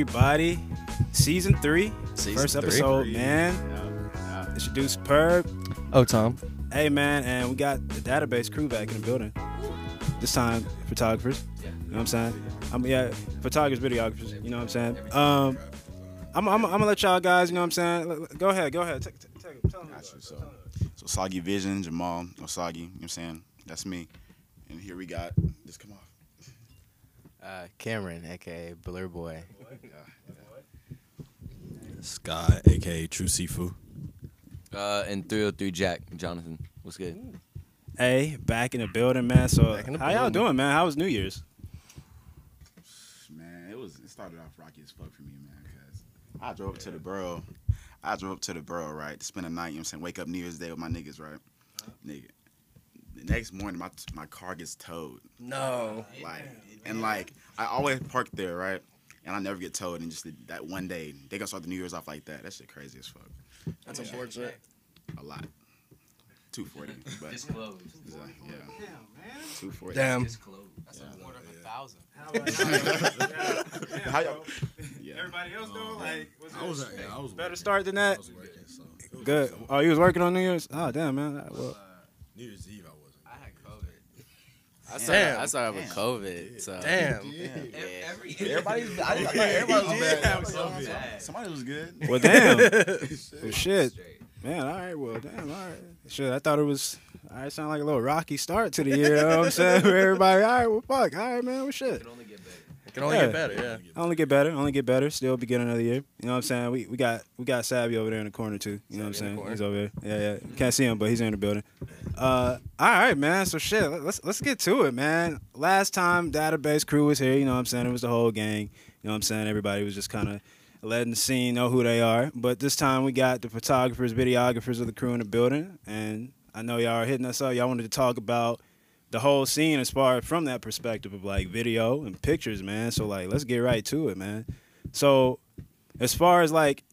everybody? Season three, Season first three. episode, man. Introduce Superb. Oh, Tom. Hey, man, and we got the dadabase crew back in the building. This time, photographers. You know what I'm saying? I'm yeah, photographers, videographers. You know what I'm saying? Um, I'm, I'm, I'm gonna let y'all guys. You know what I'm saying? L- l- Go ahead, go ahead. Take, take, take, tell them Got you. about. So, so Soggy Vision, Jamal Osagi, you know what I'm saying? That's me. And here we got, just come off. Uh, Cameron, aka Blur Boy. Sky, aka True Sifu. Uh, and 303 Jack. Jonathan. What's good? Hey, back in the building, man. So Back in the how y'all building. doing, man? How was New Year's? Man, it was, it started off rocky as fuck for me, man, because I drove up to the borough. I drove up to the borough, right, to spend a night, you know what I'm saying? Wake up New Year's Day with my niggas, right? Nigga. The next morning, my my car gets towed. No. Like, and like, I always park there, right? And I never get told. And just that one day, they gonna start the New Year's off like that. That shit crazy as fuck. That's unfortunate. A lot. 240. But, It's closed. it's, uh, yeah. 240. Damn. That's more than a thousand. How y'all? Yeah. Everybody else though, like, was I was, yeah, I was better working. start than I that? was working, so. Good. Oh, you was working on New Year's? Oh, damn, man. Well, New Year's Eve, I wasn't. I had COVID. I started, Damn. I started with COVID. So Damn. Yeah. Everybody's. I, I thought everybody was bad. bad. Somebody was good. well, damn. well, shit. Man, all right. Well, damn. All right. Shit, I thought it was. All right, sound like a little rocky start to the year. You know what I'm saying? Everybody. All right. Well, fuck. All right, man. Well, shit. It can only Yeah. get better, yeah. Only get better. Only get better. Still beginning of the year. You know what I'm saying? We we got we got Savvy over there in the corner too. You know what I'm saying? He's over there. Yeah, yeah. Can't see him, but he's in the building. Uh, all right, man. So shit. Let's let's get to it, man. Last time dadabase crew was here. You know what I'm saying? It was the whole gang. You know what I'm saying? Everybody was just kind of letting the scene know who they are. But this time we got the photographers, videographers of the crew in the building, and I know y'all are hitting us up. Y'all wanted to talk about the whole scene as far from that perspective of like video and pictures, man. So like, let's get right to it, man. So, as far as like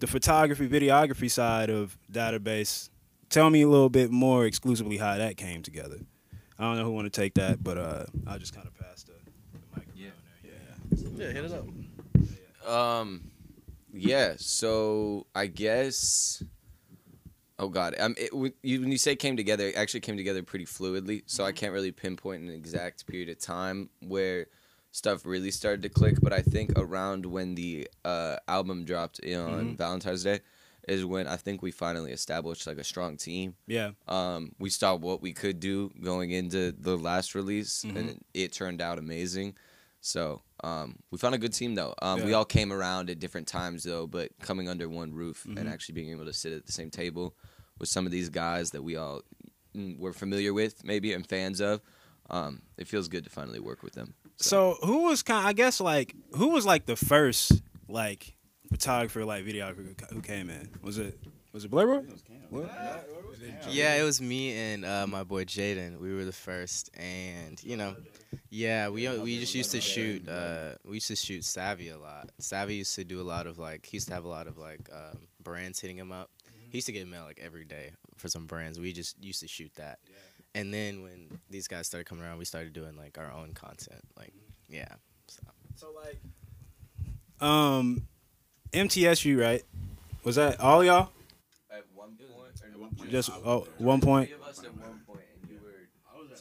the photography, videography side of dadabase, tell me a little bit more exclusively how that came together. I don't know who want to take that, but uh, I'll just kind of pass the, the microphone Yeah. there. Yeah. Yeah, hit it up. Um, yeah. So I guess. Oh God, um, it, when you when you say came together, it actually came together pretty fluidly. So I can't really pinpoint an exact period of time where stuff really started to click. But I think around when the uh, album dropped on Mhm. Valentine's Day is when I think we finally established like a strong team. Yeah. Um, we saw what we could do going into the last release, Mhm. and it, it turned out amazing. So um, we found a good team though. Um, We all came around at different times though, but coming under one roof Mhm. and actually being able to sit at the same table with some of these guys that we all mm, were familiar with, maybe and fans of. Um, it feels good to finally work with them. So who was kind? I guess like who was like the first like photographer, like videographer who came in? Was it was it Blur Boy? What? Yeah, it was me and uh, my boy Jaden. We were the first, and you know, yeah, we we just used to shoot. Uh, we used to shoot Savvy a lot. Savvy used to do a lot of like. He used to have a lot of like um, brands hitting him up. He used to get mail like every day for some brands. We just used to shoot that. And then when these guys started coming around, we started doing like our own content. Like, yeah. So. So like, um, MTSU, right? Was that all y'all? At one point, Just oh, one point. of us at one point, and you were. I went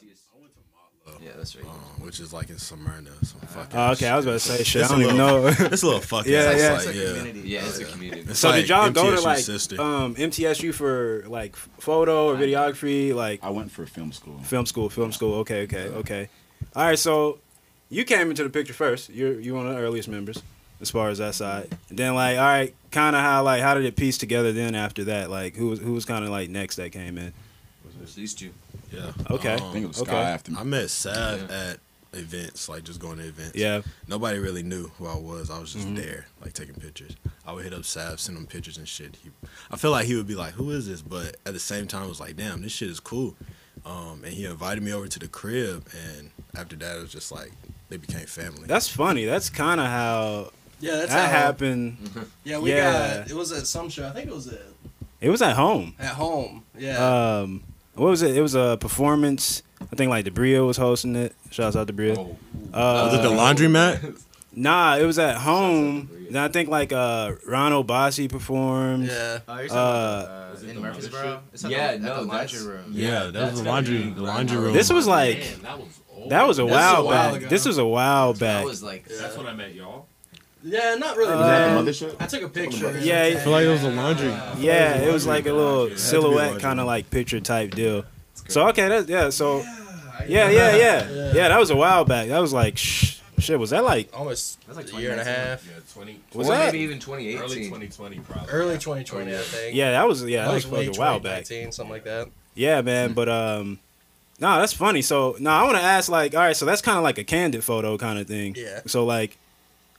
to Motla, Yeah, that's right. um, which is like in Smyrna. Some fucking Oh, okay, I was about to say shit. It's I a don't even little- know. It's a little fucking. Yeah, it's yeah. Like, It's yeah. Yeah, it's a community. It's so like did y'all go to MTSU like sister. um MTSU for like photo or videography, like I went for film school. film school, film school? Okay, okay, okay. All right, so you came into the picture first. You're you one of the earliest members as far as that side. And then like, all right, kind of how like how did it piece together? Then after that, like who was who was kind of like next that came in? It was These two. yeah. Okay. I think it was Okay. Sky after me. I met Sav at events, like just going to events. Yeah, Nobody really knew who I was. I was just Mhm. there, like taking pictures. I would hit up Sav, send him pictures and shit. He, I feel like he would be like, "Who is this?" But at the same time, it was like, "Damn, this shit is cool." Um, and he invited me over to the crib, and after that, it was just like they became family. that's funny. That's kind of how Yeah, that's that how- happened. Yeah, we Yeah. got. It was at some show. I think it was at, It was at home. at home. Yeah. Um, what was it? It was a performance. I think like Debria was hosting it. Shouts out to Debria. Oh. Uh, was it the laundromat? Nah, it was at home. And I think like uh Ronald Bossy performed. Yeah. Oh, you're talking about, uh, in Murfreesboro? Yeah, the, no, the laundry room. Yeah, that that's was the laundry, the laundry room. This was like Damn, that was old. that was a This is while a while back. ago. This was a while back. That was like That's when I met y'all. Yeah, not really. Uh, Was that the mothership? I took a picture. Yeah, I feel like it was a laundry. Yeah, it was like a little to silhouette kind of like picture type deal. So okay, that's yeah. So yeah, yeah, yeah, yeah. That was a while back. That was like shh, shit. Was that like Almost That's like a year and a half. Yeah, 20. Was that- maybe even twenty eighteen? Early 2020, probably. Early 2020, I think. yeah? That was yeah. That That was was like a while back. 2019, something like that. Yeah, man. But um, no, that's funny. So no, I want to ask like, all right, so that's kind of like a candid photo kind of thing. Yeah. So like,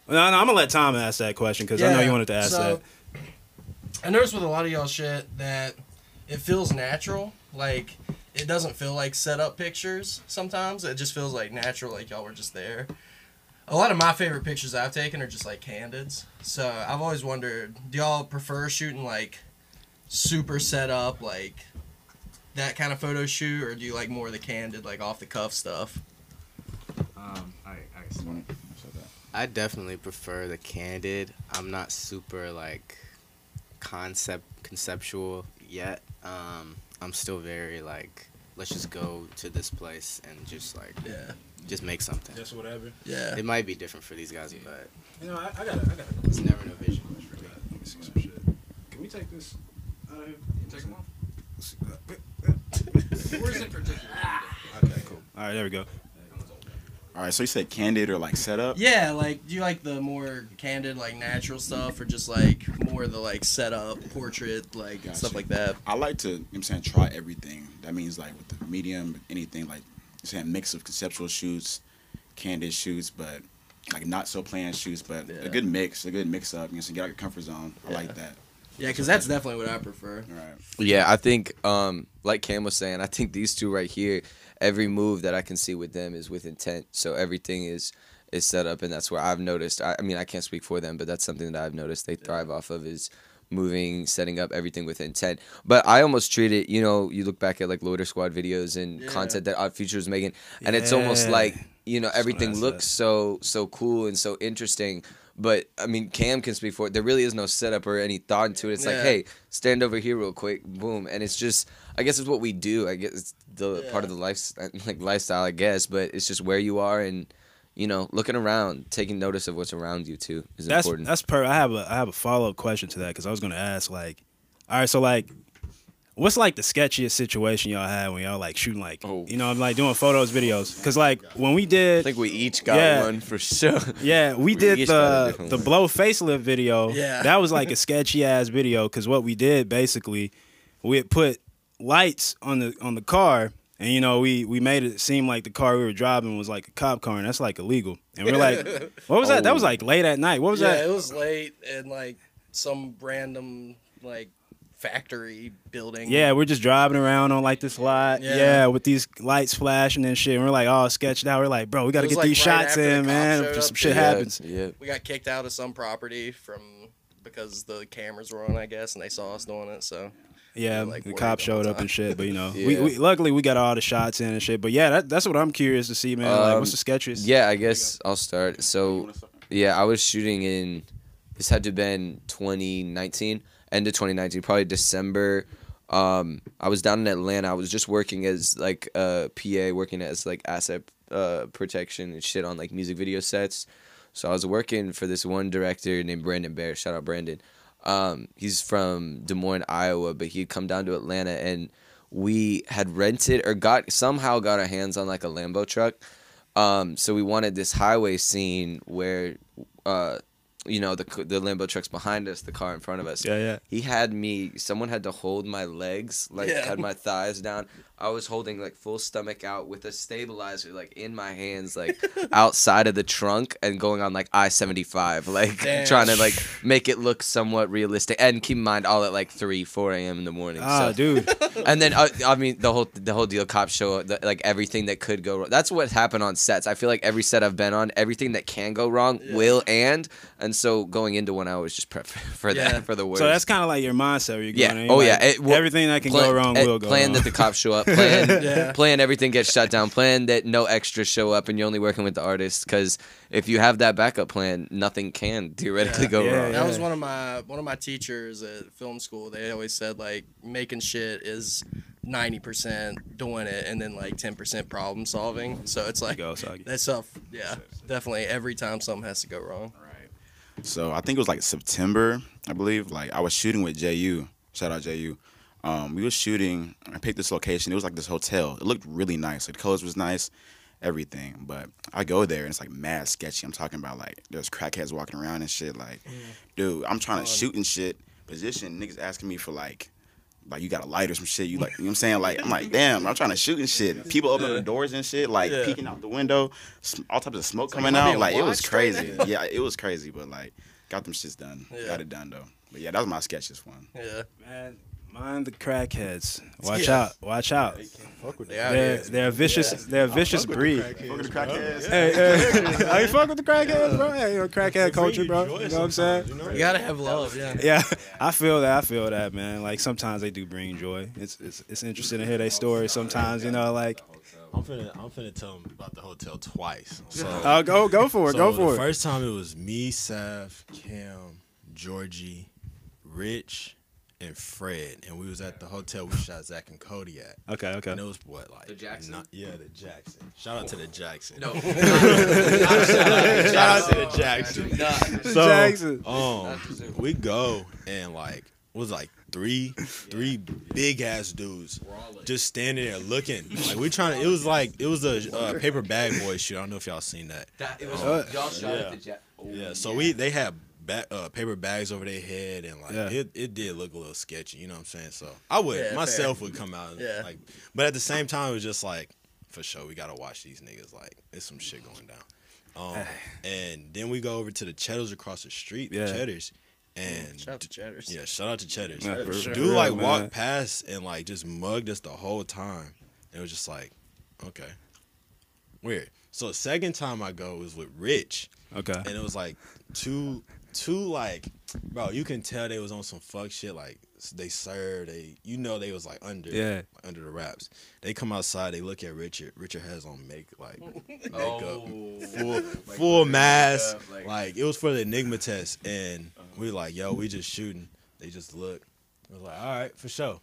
no, no, I'm gonna let Tom ask that question because I know you wanted to ask so, that. I noticed with a lot of y'all shit that it feels natural. Like it doesn't feel like set up pictures sometimes. It just feels like natural, like y'all were just there. A lot of my favorite pictures I've taken are just like candids. So I've always wondered, do y'all prefer shooting like super set up, like that kind of photo shoot, or do you like more of the candid, like off the cuff stuff? Um, I, I, I definitely prefer the candid. I'm not super like concept conceptual yet. Um, I'm still very like let's just go to this place and just like Yeah. just make something. Just whatever. Yeah. It might be different for these guys, but You know, I, I got, I got. it's never no vision. Let me see some shit. Can we take this out of here? Take them off. Where's in particular? Okay, cool. All right, there we go. All right, so you said candid or like setup? Yeah, like do you like the more candid, like natural stuff, or just like more the like setup, portrait, like Gotcha. stuff like that? I like to, you know what I'm saying, try everything. That means like with the medium, anything like, you're saying mix of conceptual shoots, candid shoots, but like not so planned shoots, but Yeah. a good mix, a good mix up. You know, so get out your comfort zone. I Yeah. like that. Yeah, because that's definitely what I prefer. All right. Yeah, I think um like Cam was saying, I think these two right here, every move that I can see with them is with intent. So everything is is set up and that's where I've noticed I, I mean I can't speak for them, but that's something that I've noticed they thrive off of is moving, setting up everything with intent. But I almost treat it, you know, you look back at like Loiter Squad videos and Yeah. content that Odd Future is making, and it's almost like, you know, everything that's looks it. so so cool and so interesting. But I mean, Cam can speak for it. There really is no setup or any thought into it. It's like, Yeah. hey, stand over here real quick, boom, and it's just, I guess it's what we do. I guess it's the part of the life, like lifestyle, I guess. But it's just where you are and, you know, looking around, taking notice of what's around you too is That's important. that's per. I have a I have a follow up question to that because I was gonna ask like, all right, so like, what's like the sketchiest situation y'all had when y'all like shooting like, Oh. you know, I'm like doing photos, videos, because like when we did, I think we each got Yeah. one for sure. yeah, we we did each got a the the blow facelift video. Yeah. that was like a sketchy ass video because what we did basically, we had put lights on the on the car. And you know, we we made it seem like the car we were driving was like a cop car, and that's like illegal. And we're like, what was that? That was Oh. like late at night. What was that? yeah, that? it was late and like some random like factory building. Yeah, we're just driving around on like this lot. Yeah. Yeah, with these lights flashing and shit. And we're like, all sketched out. We're like, bro, we got to get like, these right shots after the in, man. Just some shit yeah, happens. Yeah. we got kicked out of some property from because the cameras were on, I guess, and they saw us doing it. So Yeah, like, the worried cops showed up and shit. But you know, Yeah. we luckily we got all the shots in and shit. But yeah, that, that's what I'm curious to see, man. like, what's Um, the sketchiest? Yeah, I guess I'll start. So, yeah, I was shooting in. This had to have been 2019, end of 2019, probably December. Um, I was down in Atlanta. I was just working as like a PA, working as like asset uh, protection and shit on like music video sets. So I was working for this one director named Brandon Bear. Shout out Brandon. Um, he's from Des Moines, Iowa, but he'd come down to Atlanta and we had rented or got somehow got our hands on like a Lambo truck. Um, so we wanted this highway scene where, uh, you know, the the Lambo truck's behind us, the car in front of us. Yeah, yeah. He had me. Someone had to hold my legs, like Yeah. had my thighs down. I was holding like full stomach out with a stabilizer like in my hands, like outside of the trunk, and going on like I seventy five, like Damn. trying to like make it look somewhat realistic. And keep in mind, all at like three, four a.m. in the morning. Ah, so. dude. And then uh, I mean the whole the whole deal. Cops show the, like everything that could go wrong. That's what happened on sets. I feel like every set I've been on, everything that can go wrong will and. And so going into one, I was just prep for Yeah. that for the worst. So that's kind of like your mindset. Where you're Yeah. going in. Oh, Like, yeah. It- well, everything that can Plan- go wrong will go plan wrong. that the cops show up. Plan, Yeah. plan everything gets shut down. Plan that no extras show up and you're only working with the artist. Because if you have that backup plan, nothing can theoretically Yeah. go Yeah, wrong. That was one of my one of my teachers at film school. They always said like making shit is ninety percent doing it, and then like ten percent problem solving. So it's like Go, Soggy. that stuff. Yeah, definitely. Every time something has to go wrong. Right. So I think it was like September, I believe. Like I was shooting with JU. Shout out JU. Um, we was shooting. I picked this location. It was like this hotel. It looked really nice. Like the colors was nice, everything. But I go there and it's like mad sketchy. I'm talking about like there's crackheads walking around and shit. Like, dude, I'm trying to shoot and shit. Position niggas asking me for like. Like you got a light or some shit. You like, you know what I'm saying? Like I'm like, damn, I'm trying to shoot and shit. People opening the doors and shit, like Yeah. peeking out the window, all types of smoke like, coming am out. Like it was watched right crazy. yeah, it was crazy, but like got them shits done. Yeah. Got it done though. But yeah, that was my sketchiest one. Yeah, Man, mind the crackheads. Watch Yeah. out. Watch out. Fuck with they out They're here. they're a vicious. They're a vicious breed. crackheads. Hey, hey, are you fuck with the crackheads, bro? Hey, you know, crackhead culture, bro. You know what I'm saying? You gotta have love. Yeah. Yeah, I feel that. I feel that, man. Like sometimes they do bring joy. It's it's, it's interesting to hear their stories. Sometimes, you know, like I'm finna, I'm finna tell him about the hotel twice. So, uh, go go for it. so go the for it. first time it was me, Sav, Cam, Georgie, Rich, and Fred, and we was at the hotel we shot Zach and Cody at. Okay, okay. And it was what like The Jackson? not- yeah, the Jackson. Shout out to the Jackson. No. Shout out to the Jackson. So, Jackson. um, we go and like it was like three, three big ass dudes just standing there looking. Like we trying to. It was like it was a uh, paper bag boy shoot. I don't know if y'all seen that. That, it was, Uh, y'all shot yeah. at the Jack. Oh, Yeah. So we they had ba- uh, paper bags over their head and like Yeah. it, it did look a little sketchy. You know what I'm saying? So I would Yeah, myself would come out. and, Yeah. Like, but at the same time, it was just like for sure we gotta watch these niggas. Like there's some shit going down. Um, and then we go over to the Cheddars across the street. The Cheddars. And Shout out to Cheddars. yeah, shout out to Cheddars. Yeah, for sure. Dude, like man. walked past and like just mugged us the whole time. It was just like, okay, weird. So second time I go was with Rich, Okay. and it was like two, two like, bro, you can tell they was on some fuck shit. Like they served, they, you know, they was like under, Yeah. like, under the wraps. They come outside, they look at Richard. Richard has on make like makeup, Oh. full, full mask. makeup, like- Like it was for the Enigma test, and we like, yo, we just shooting. They just look. I was like, all right, for sure.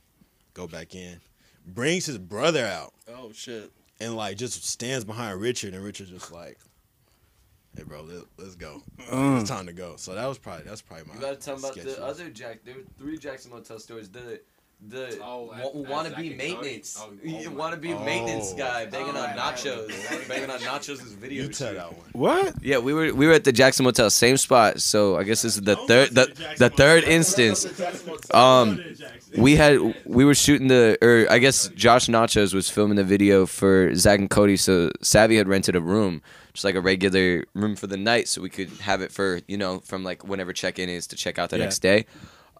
Go back in. Brings his brother out Oh shit. and like just stands behind Richard, and Richard just like, hey, bro, let, let's go. Mm. It's time to go. So that was probably that's probably my. You gotta tell about the other Jack. There were three Jackson Motel stories. The the Oh, wa- at- at wanna be maintenance. Oh, oh wanna be God. maintenance Oh. guy banging Oh, on nachos. banging on nachos' video. You tell that one. What? Yeah, we were we were at the Jackson Motel, same spot. So I guess this is the third the, the third instance. Um, we had we were shooting the or I guess Josh Nachos was filming the video for Zach and Cody. So Savvy had rented a room, just like a regular room for the night, so we could have it for you know from like whenever check in is to check out the Yeah. next day.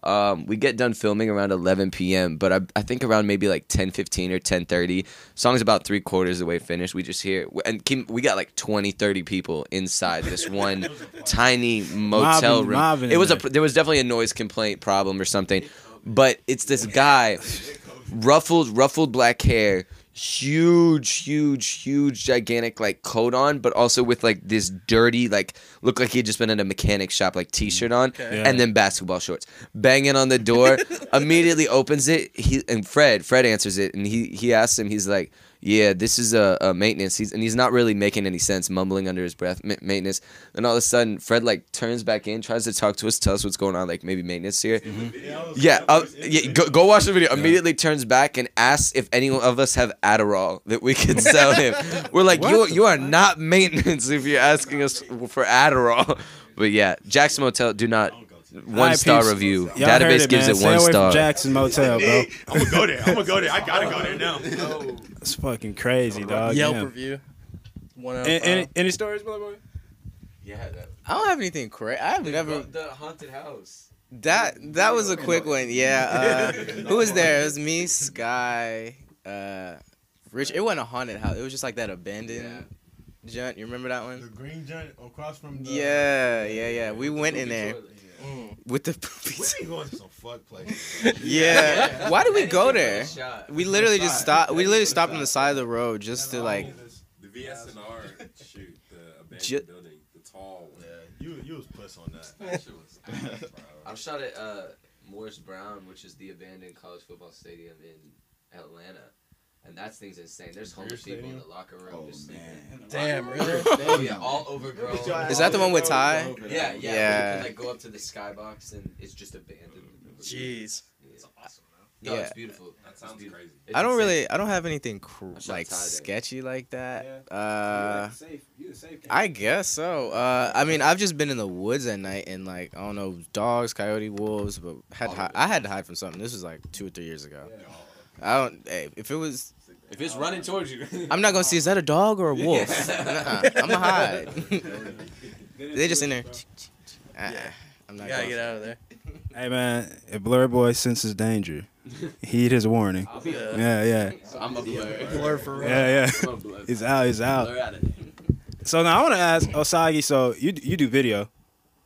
Um, we get done filming around 11 p.m., but I, I think around maybe like 10:15 or 10:30. Song's about three quarters of the way finished. We just hear and we got like 20, 30 people inside this one tiny motel Mobbing- room. mobbing it was a there was definitely a noise complaint problem or something, but it's this guy, ruffled ruffled black hair, huge huge huge gigantic like coat on, but also with like this dirty like looked like he had just been in a mechanic shop like mm-hmm. t-shirt on Yeah. and then basketball shorts. Banging on the door, immediately opens it. He and Fred Fred answers it and he he asks him. He's like. Yeah, this is a, a maintenance. He's and he's not really making any sense, mumbling under his breath. Ma- maintenance. Then all of a sudden, Fred like turns back in, tries to talk to us, tell us what's going on, like maybe maintenance here. Yeah, uh, yeah. Go, go watch the video. Immediately turns back and asks if any of us have Adderall that we can sell him. We're like, you you are not maintenance if you're asking us for Adderall. But yeah, Jackson Motel, do not one Alright, star peeps. review. Y'all Dadabase it, gives man. it Stay one away star. From Jackson Motel, bro. I'm gonna go there. I'm gonna go there. I gotta go there now. It's fucking crazy, dog. Yelp Damn. review. One out of A- five. Any, any stories, Billy Boy? Yeah, that, I don't have anything crazy. I've never. the haunted house. That that was a quick one. Yeah. Uh, who was there? It was me, Sky, uh, Rich. It wasn't a haunted house. It was just like that abandoned joint. You remember that one? The green giant across from the. Yeah, yeah, yeah. We went in there. With the We be going to some fuck places. yeah. Why did we go there? We literally just stopped. We literally stopped on the side of the road just to like. The VSNR shoot, the abandoned Ju- building, the tall one. Yeah, you you was puss on that. That shit was ass. I'm shot at uh, Morris Brown, which is the abandoned college football stadium in Atlanta. And that thing's insane. There's homeless people in the locker room Oh just sleeping. man. Damn, really? Oh yeah, all overgrown. Is that the one with Ty? Yeah, yeah. Yeah. You can like go up to the skybox and it's just abandoned. Jeez. It's awesome. No, Yeah. it's beautiful. That sounds beautiful. crazy. It's I don't insane. really. I don't have anything cr- like Ty there. sketchy like that. Yeah. Uh. safe. You the safe I guess so. Uh, I mean, I've just been in the woods at night and like I don't know, dogs, coyote, wolves, but had to hi- I had to hide from something. This was like two or three years ago. Yeah. I don't. Hey, if it was, If it's running towards you, I'm not gonna see. Is that a dog or a wolf? Nuh-uh, I'm gonna hide. they just in there. Uh, I'm not. You gotta going get out of there. Hey man, if Blur Boy senses danger, heed his warning. Yeah. Yeah, yeah, I'm a blur. Blur for real. yeah, yeah. I'm a blur. He's out. He's out. Blur out of there. So now I want to ask Osagi. So you you do video,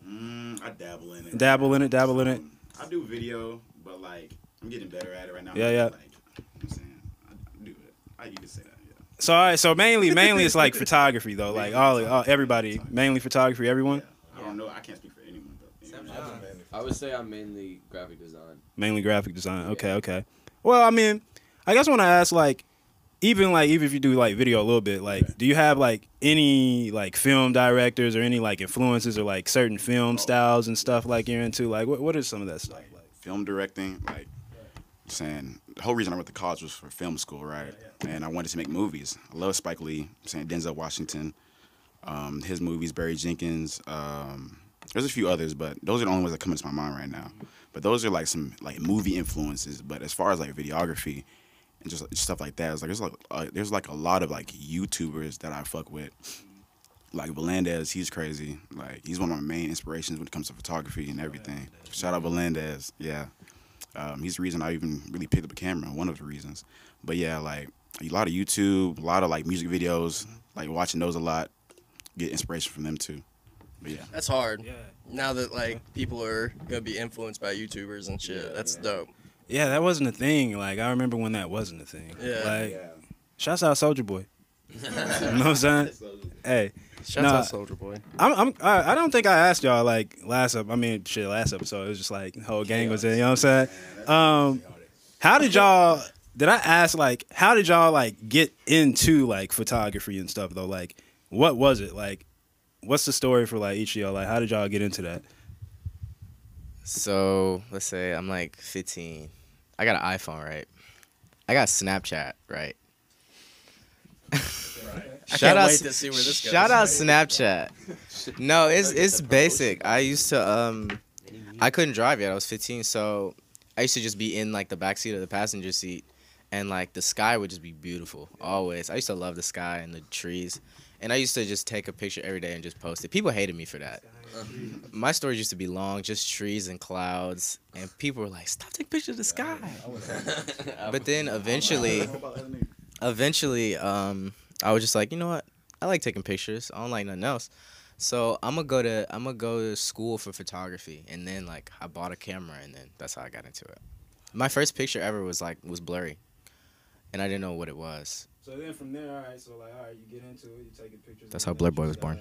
Mm, I dabble in it. dabble in it, dabble in it. Um, I do video, but like I'm getting better at it right now. Yeah, yeah. Like, you know what I'm saying I do it. I you can say that. Yeah. So all right. So mainly, mainly it's like photography though. Like all, all everybody, mainly photography. Everyone, I don't know. I can't speak for anyone though. You I would say I'm mainly graphic design. mainly graphic design. Okay, okay. Well, I mean, I guess when I ask like, even like even if you do like video a little bit, like, do you have like any like film directors or any like influences or like certain film oh. styles and stuff like you're into? Like, what what is some of that stuff? Like, film directing, like saying the whole reason I went to college was for film school, right? And I wanted to make movies. I love Spike Lee, saying Denzel Washington, um, his movies, Barry Jenkins. Um, there's a few others, but those are the only ones that come into my mind right now. But those are like some like movie influences. But as far as like videography and just stuff like that, it's like there's like uh, there's like a lot of like YouTubers that I fuck with. Like Valandez, he's crazy. Like he's one of my main inspirations when it comes to photography and everything. Shout out Valandez, yeah. Um, he's the reason I even really picked up a camera. One of the reasons. But yeah, like a lot of YouTube, a lot of like music videos. Like watching those a lot. Get inspiration from them too. But yeah. That's hard. Now that like people are gonna be influenced by YouTubers and shit, that's dope. yeah, that wasn't a thing. Like I remember when that wasn't a thing. Yeah. Like, shouts out Soulja Boy. you know what I'm saying? Hey, Shout Nah. out Soulja Boy. I'm, I'm I, I don't think I asked y'all like last up. I mean, shit, last episode it was just like the whole gang was in. You know what I'm saying? Um, how did y'all? Did I ask like how did y'all like get into like photography and stuff though? Like, what was it like? What's the story for like each of y'all? Like, how did y'all get into that? So let's say I'm like 15. I got an iPhone, right? I got Snapchat, right? I can't wait to see where this goes. Shout out Snapchat. No, it's it's basic. I used to um, I couldn't drive yet. I was 15, so I used to just be in like the back seat of the passenger seat, and like the sky would just be beautiful always. I used to love the sky and the trees, and I used to just take a picture every day and just post it. People hated me for that. My stories used to be long, just trees and clouds, and people were like, "Stop taking pictures of the sky." But then eventually, eventually, um, I was just like, you know what? I like taking pictures. I don't like nothing else. So I'm gonna go to I'm gonna go to school for photography, and then like I bought a camera, and then that's how I got into it. My first picture ever was like was blurry, and I didn't know what it was. So then from there, all right. So like, all right, you get into it. You taking pictures. That's how Blur Boy was born.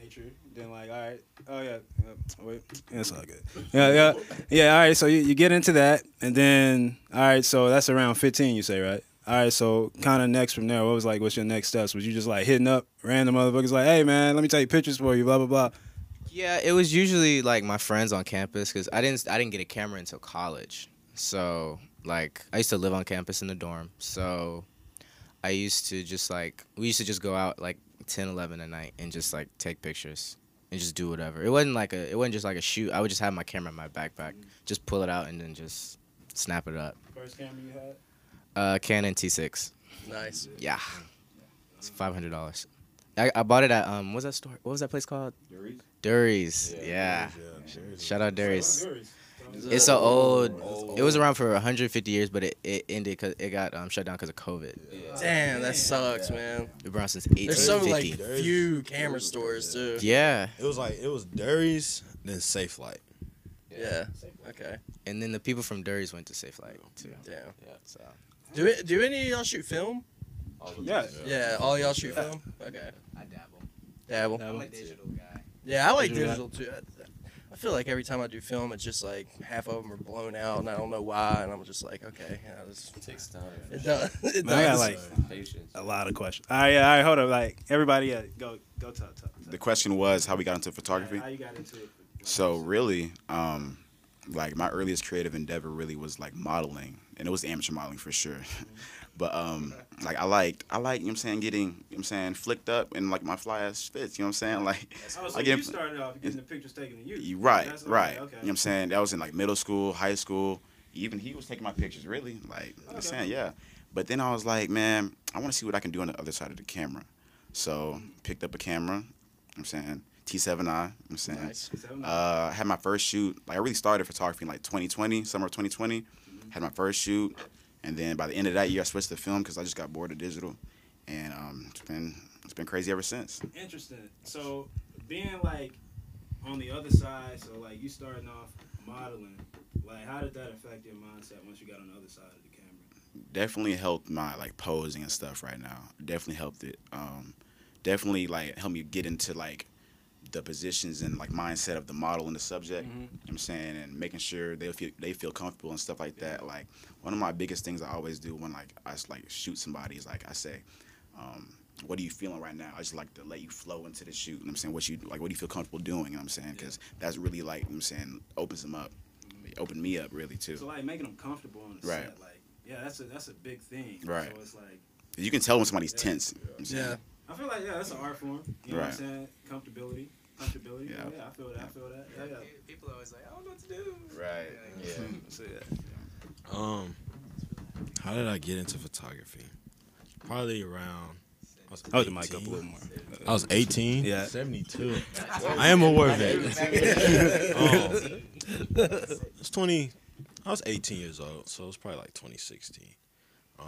Nature. Then like, all right. Oh yeah. yeah. Wait, that's all good. Yeah, yeah, yeah. All right. So you, you get into that, and then all right. So that's around 15. You say right. All right. So kind of next from there, what was like? What's your next steps? Was you just like hitting up random motherfuckers like, hey man, let me take pictures for you, blah blah blah. Yeah, it was usually like my friends on campus because I didn't I didn't get a camera until college. So like I used to live on campus in the dorm. So I used to just like we used to just go out like 10, 11 at night and just like take pictures and just do whatever. It wasn't like a it wasn't just like a shoot. I would just have my camera in my backpack, just pull it out and then just snap it up. First camera you had. Uh, Canon T6. Nice. Yeah, it's five hundred dollars. I, I bought it at um what's that store? What was that place called? Dury's. Dury's. Yeah. Shout out Dury's. It's so old. It was around for 150 years, but it, it ended because it got um, shut down because of COVID. Damn, that sucks, man. It been around since There's so 1850. like few camera stores too. yeah. It was like it was Dury's, then Safe Light. Yeah. Okay. And then the people from Dury's went to Safe Flight too. Damn. Yeah. So Do it? Do any of y'all shoot film? Yeah. Yeah. All y'all shoot film. Okay. I dabble. Dabble. I'm a digital guy. Yeah, I like Digital digital too. I, I feel like every time I do film, it's just like half of them are blown out, and I don't know why. And I'm just like, okay, yeah, this, takes time. it does. It Man, I got does. like Patience. a lot of questions. All right, yeah, all right, hold up. Like everybody, uh, go go talk talk. The question was how we got into photography. How you got into it? So really, um, like my earliest creative endeavor really was like modeling, and it was amateur modeling for sure. but um, like I liked, I like, you know what I'm saying, getting, you know what I'm saying, flicked up and like my fly ass fits. You know what I'm saying? Like, Oh, so I get- you started off getting the pictures taken of you. right, That's- right. okay, You know what I'm saying? That was in like middle school, high school. Even he was taking my pictures, really. Like, I'm saying, yeah. But then I was like, man, I want to see what I can do on the other side of the camera. So picked up a camera. You know what I'm saying T7i. You know what I'm saying. Nice. Uh, I had my first shoot. Like I really started photography in like 2020, summer of 2020. Had my first shoot, and then by the end of that year, I switched to film because I just got bored of digital, and um, it's been it's been crazy ever since. Interesting. So being like on the other side, so like you starting off modeling, like how did that affect your mindset once you got on the other side of the camera? Definitely helped my like posing and stuff right now. Definitely helped it. Um, definitely like helped me get into like the positions and like mindset of the model and the subject. You know what I'm saying, and making sure they feel they feel comfortable and stuff like that. Like one of my biggest things I always do when like I s- like shoot somebody is like I say, um, "What are you feeling right now?" I just like to let you flow into the shoot. You know what I'm saying, what you like, what do you feel comfortable doing? You know what I'm saying, because that's really like you know what I'm saying opens them up, opened me up really too. So like making them comfortable on the Right. set, like yeah, that's a that's a big thing. Right. So it's like You can tell when somebody's tense. you know what I'm saying? Yeah. I feel like yeah, that's an art form. You know Right. what I'm saying? Comfortability, comfortability. Yeah, Yeah. yeah I feel that. I feel that. Yeah, yeah. People are always like, I don't know what to do. Right. Yeah. So, yeah. Um, how did I get into photography? Probably around. I was Hold the mic up a 18. little more. I was 18. Yeah. 72. I am a war vet. um, it's 20. I was 18 years old, so it was probably like 2016. Um,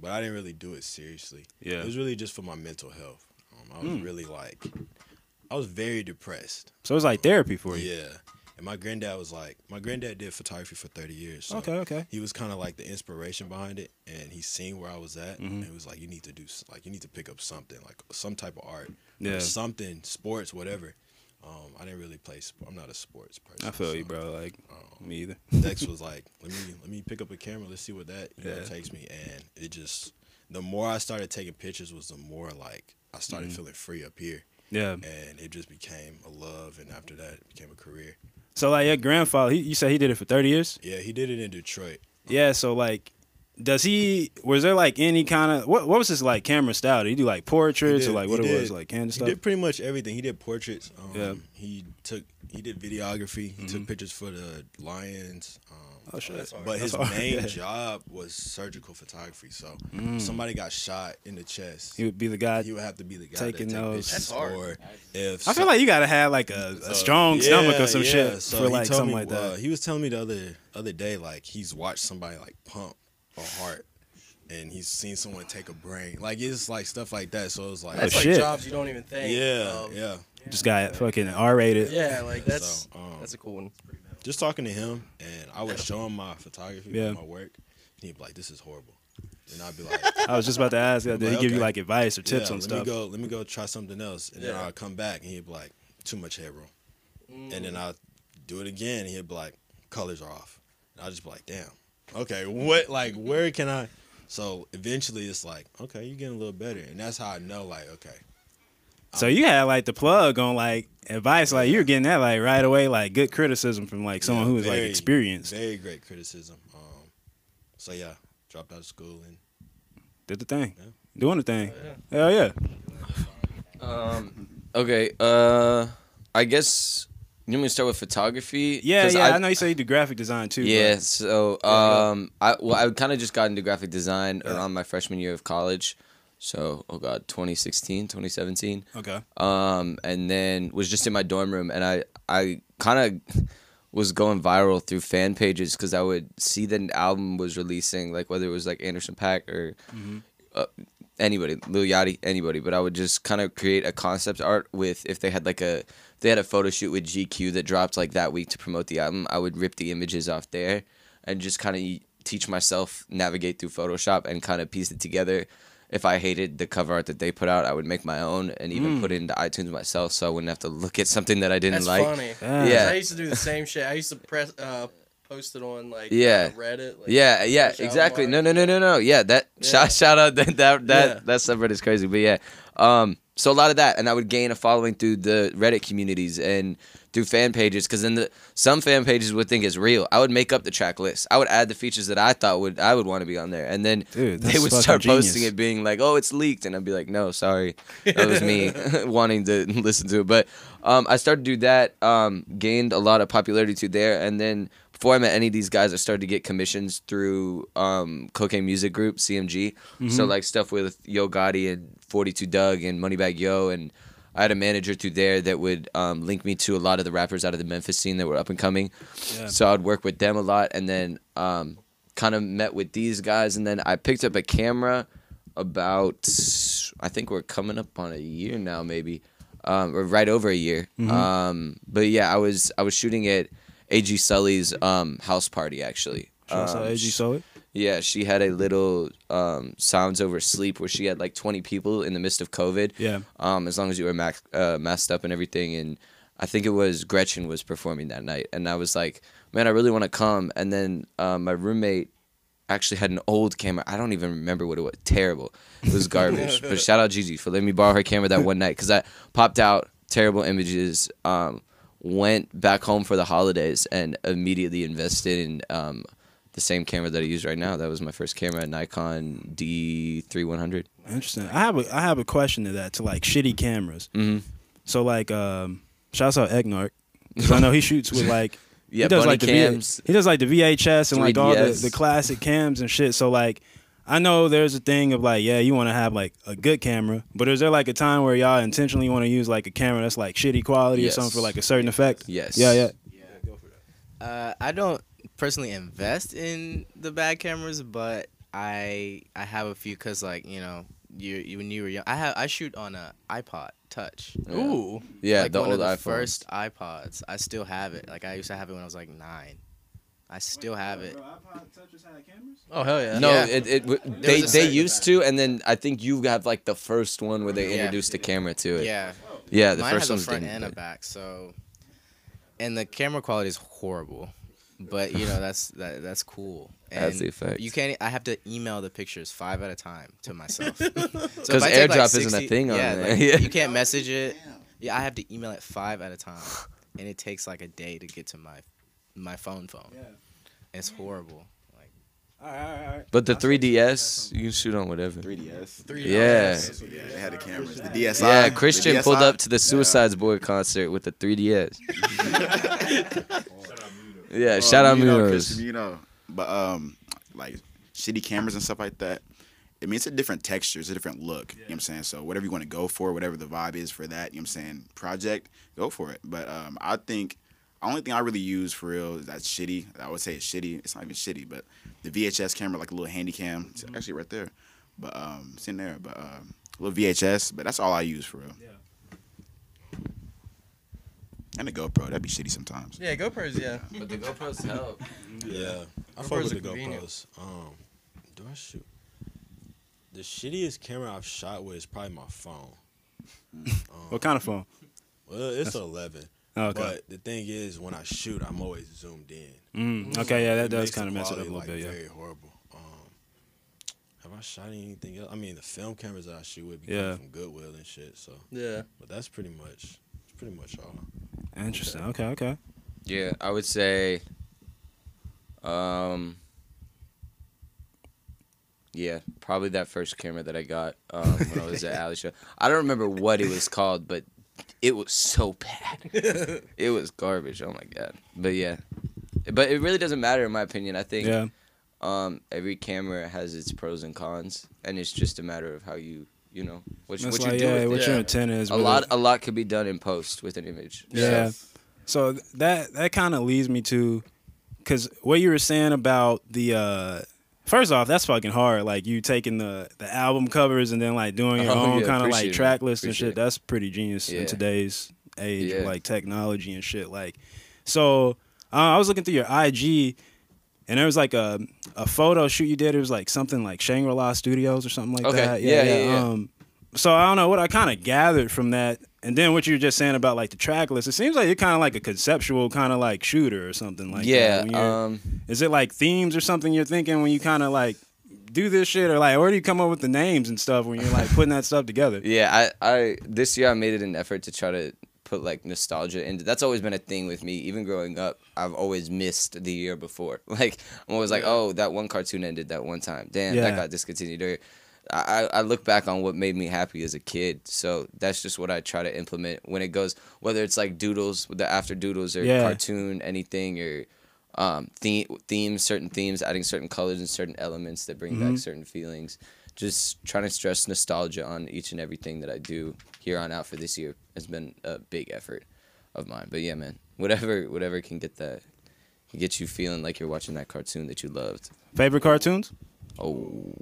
but I didn't really do it seriously. Yeah. It was really just for my mental health. Um, I was Mm. really like, I was very depressed. So it was like therapy for you. Yeah. And my granddad was like, my granddad did photography for 30 years. So Okay. Okay. he was kind of like the inspiration behind it and he seen where i was at Mhm. and he was like you need to do like you need to pick up something like some type of art Yeah. or something sports whatever um, i didn't really play sp- i'm not a sports person I feel you, bro. Like um, me either. dex was like let me let me pick up a camera let's see what that you know, takes me and it just the more i started taking pictures was the more like i started Mhm. feeling free up here Yeah. and it just became a love and after that it became a career So like your grandfather, he, you said he did it for thirty years. yeah he did it in detroit Yeah. So like, does he? Was there like any kind of what? What was his like camera style? Did he do like portraits or like what it was did- like candid He did pretty much everything. He did portraits. Um, Yeah. He took he did videography. He Mhm. took pictures for the Lions. Um, Oh shit. but his hard. main Yeah. job was surgical photography. So Mm. if somebody got shot in the chest, He would be the guy. he would have to be the guy taking that take those. That's hard. Or if I feel like you gotta have like a, a strong Yeah, stomach or some yeah. shit So for he like something me, like that. uh, he was telling me the other other day like he's watched somebody like pump a heart. And he's seen someone take a brain, like it's like stuff like that. So it was like, That's Oh, like shit. jobs you don't even think. yeah, of. yeah. Just got fucking R rated. Yeah, like that's So, um, that's a cool one. Just talking to him, and I would show him my photography, Yeah. my work, and he'd be like, "This is horrible," and I'd be like, I was just about to ask, did he Like, give you like advice or tips yeah, on let stuff? me go, let me go try something else, and then I'll come back, and he'd be like, "Too much headroom," Mm. and then I'd do it again, and he'd be like, "Colors are off," and I'd just be like, "Damn, okay, what? Like, where can I?" So eventually, it's like, okay, you're getting a little better, and that's how I know, like, okay, So you had like the plug on like advice, like you were getting that like right away, like good criticism from like someone Yeah, who was like experienced. very great criticism. Um, so yeah, dropped out of school and Did the thing, Yeah. doing the thing. Hell yeah. Um, okay. Uh, I guess you want me to start with photography? Yeah, 'Cause yeah. I, I- know you say you do graphic design too. Yeah, but- so um, I well, I kind of just got into graphic design around my freshman year of college. So, oh god, 2016, 2017. Okay. Um, and then was just in my dorm room, and I I kind of was going viral through fan pages because I would see that an album was releasing, like whether it was like Anderson .Paak or Mhm. uh, anybody, Lil Yachty, anybody, but I would just kind of create a concept art with if they had like a if they had a photo shoot with GQ that dropped like that week to promote the album, I would rip the images off there and just kind of teach myself navigate through Photoshop and kind of piece it together. If I hated the cover art that they put out, I would make my own and even put it into iTunes myself, so I wouldn't have to look at something that I didn't That's like. funny. Yeah. Yeah. I used to do the same shit. I used to press uh post it on like Yeah. uh, Reddit. Like, yeah, yeah, exactly. No, no, no, no, no. Yeah, that Yeah. shout shout out that that that Yeah. that subreddit is crazy. But yeah, um, so a lot of that, and I would gain a following through the Reddit communities and through fan pages, because then the some fan pages would think it's real. I would make up the track list. I would add the features that I thought would I would want to be on there, and then Dude, they would start posting it, being like, "Oh, it's leaked," and I'd be like, "No, sorry, that was me wanting to listen to it." But um, I started to do that, um, gained a lot of popularity to there, and then before I met any of these guys, I started to get commissions through um, Cocaine Music Group (CMG). So like stuff with Yo Gotti and Forty Two Dugg and Moneybagg Yo, and I had a manager through there that would um, link me to a lot of the rappers out of the Memphis scene that were up and coming. Yeah. So I'd work with them a lot, and then um, kind of met with these guys, and then I picked up a camera about I think we're coming up on a year now, maybe, um, or right over a year. Um, but yeah, I was I was shooting at AG Sully's um, house party actually. Shout out Um, to AG Sully. yeah, she had a little um, sounds over sleep where she had like 20 people in the midst of COVID. Yeah. Um, as long as you were max, uh, masked up and everything. And I think it was Gretchen was performing that night. And I was like, man, I really want to come. And then um, my roommate actually had an old camera. I don't even remember what it was. Terrible. It was garbage. but shout out Gigi for letting me borrow her camera that one night because I popped out terrible images. Um, went back home for the holidays and immediately invested in um, the same camera that I use right now. That was my first camera, Nikon D3100. Interesting. I have a I have a question to that to like shitty cameras. Mm-hmm. So like, um, shouts out Egnark because I know he shoots with like Yeah, he does like the V- he does like the VHS and like all the, the classic cams and shit. So like, I know there's a thing of like, yeah, you want to have like a good camera, but is there like a time where y'all intentionally want to use like a camera that's like shitty quality Yes. or something for like a certain effect? Yes. Yeah, yeah. Yeah, go for that. Uh, I don't personally invest in the bad cameras, but I I have a few because like you know you, you when you were young, I have I shoot on a iPod Touch. Ooh. Yeah, like the one old of the iPhones. first iPods. I still have it. Like I used to have it when I was like nine. I still have it. Oh hell yeah. No, Yeah. it, it w- they was a they certain- used to, and then I think you have like the first one where they Yeah. introduced the camera to it. Yeah, yeah, the mine first has a one's front and a back. So, and the camera quality is horrible. But you know that's that that's cool. And That's the effect. You can't. I have to email the pictures five at a time to myself. Because Because AirDrop isn't a thing on yeah, there. like, Yeah. you can't message it. Yeah, I have to email it five at a time, and it takes like a day to get to my my phone phone. Yeah. It's horrible. Like All right, all right, all right. But the 3DS, you can shoot on whatever. 3DS. Three Yeah. Yeah, they had the cameras. The DSi. Yeah, the Christian pulled up to the Suicideboys concert with the 3DS. yeah, shout out you know, Munoz. Christian, you know. But um, like shitty cameras and stuff like that. I mean, it's a different texture, it's a different look. You know what I'm saying? So whatever you want to go for, whatever the vibe is for that, you know what I'm saying, project, go for it. But um, I think the only thing I really use for real is that's shitty. I would say it's shitty. It's not even shitty, but the VHS camera, like a little handy cam, it's actually right there. But um, it's in there. But um, a little VHS, but that's all I use for real. Yeah. And the GoPro, that'd be shitty sometimes. Yeah, GoPros. Yeah. But the GoPros help. Yeah, I GoPros fuck with the convenient. GoPros. Um, do I shoot? The shittiest camera I've shot with is probably my phone. What kind of phone? Well, it's an 11. Okay. But the thing is, when I shoot, I'm always zoomed in. Mm, okay, yeah, that does kind of mess it up a little like, bit. Yeah. Very horrible. Um, have I shot anything else? I mean, the film cameras that I shoot with be Yeah. from Goodwill and shit. So, Yeah. but that's pretty much, that's pretty much all. Interesting. Okay, okay. Yeah, I would say, um, yeah, probably that first camera that I got um, when I was at Ali Show. I don't remember what it was called, but it was so bad. it was garbage. Oh my god. But yeah, but it really doesn't matter in my opinion. I think Yeah. um, every camera has its pros and cons, and it's just a matter of how you, you know, what, you- That's what like, you do yeah, with what it. your Yeah. intent is. A with lot, it. a lot could be done in post with an image. Yeah. So th- that that kind of leads me to, because what you were saying about the uh First off, that's fucking hard. Like you taking the the album covers and then like doing your Oh, own yeah, kind of like track list and shit. it. That's pretty genius Yeah. in today's age Yeah. like technology and shit. Like, so uh, I was looking through your IG. And there was like a a photo shoot you did. It was like something like Shangri La Studios or something like Okay. that. Yeah, yeah, yeah. Um, so I don't know what I kind of gathered from that, and then what you were just saying about like the track list. It seems like you're kind of like a conceptual kind of like shooter or something like that. yeah. Um, is it like themes or something you're thinking when you kind of like do this shit, or like where do you come up with the names and stuff when you're like putting that stuff together? Yeah, I, I this year I made it an effort to try to put like nostalgia into that's always been a thing with me. Even growing up, I've always missed the year before. Like I'm always like, oh, that one cartoon ended that one time. Damn, Yeah. that got discontinued. Or I, I look back on what made me happy as a kid. So that's just what I try to implement when it goes whether it's like doodles with the after doodles or Yeah. cartoon anything or um theme themes certain themes adding certain colors and certain elements that bring Mhm. back certain feelings just trying to stress nostalgia on each and everything that I do here on out for this year has been a big effort of mine. But yeah, man, whatever whatever can get that can get you feeling like you're watching that cartoon that you loved. Favorite cartoons? Oh.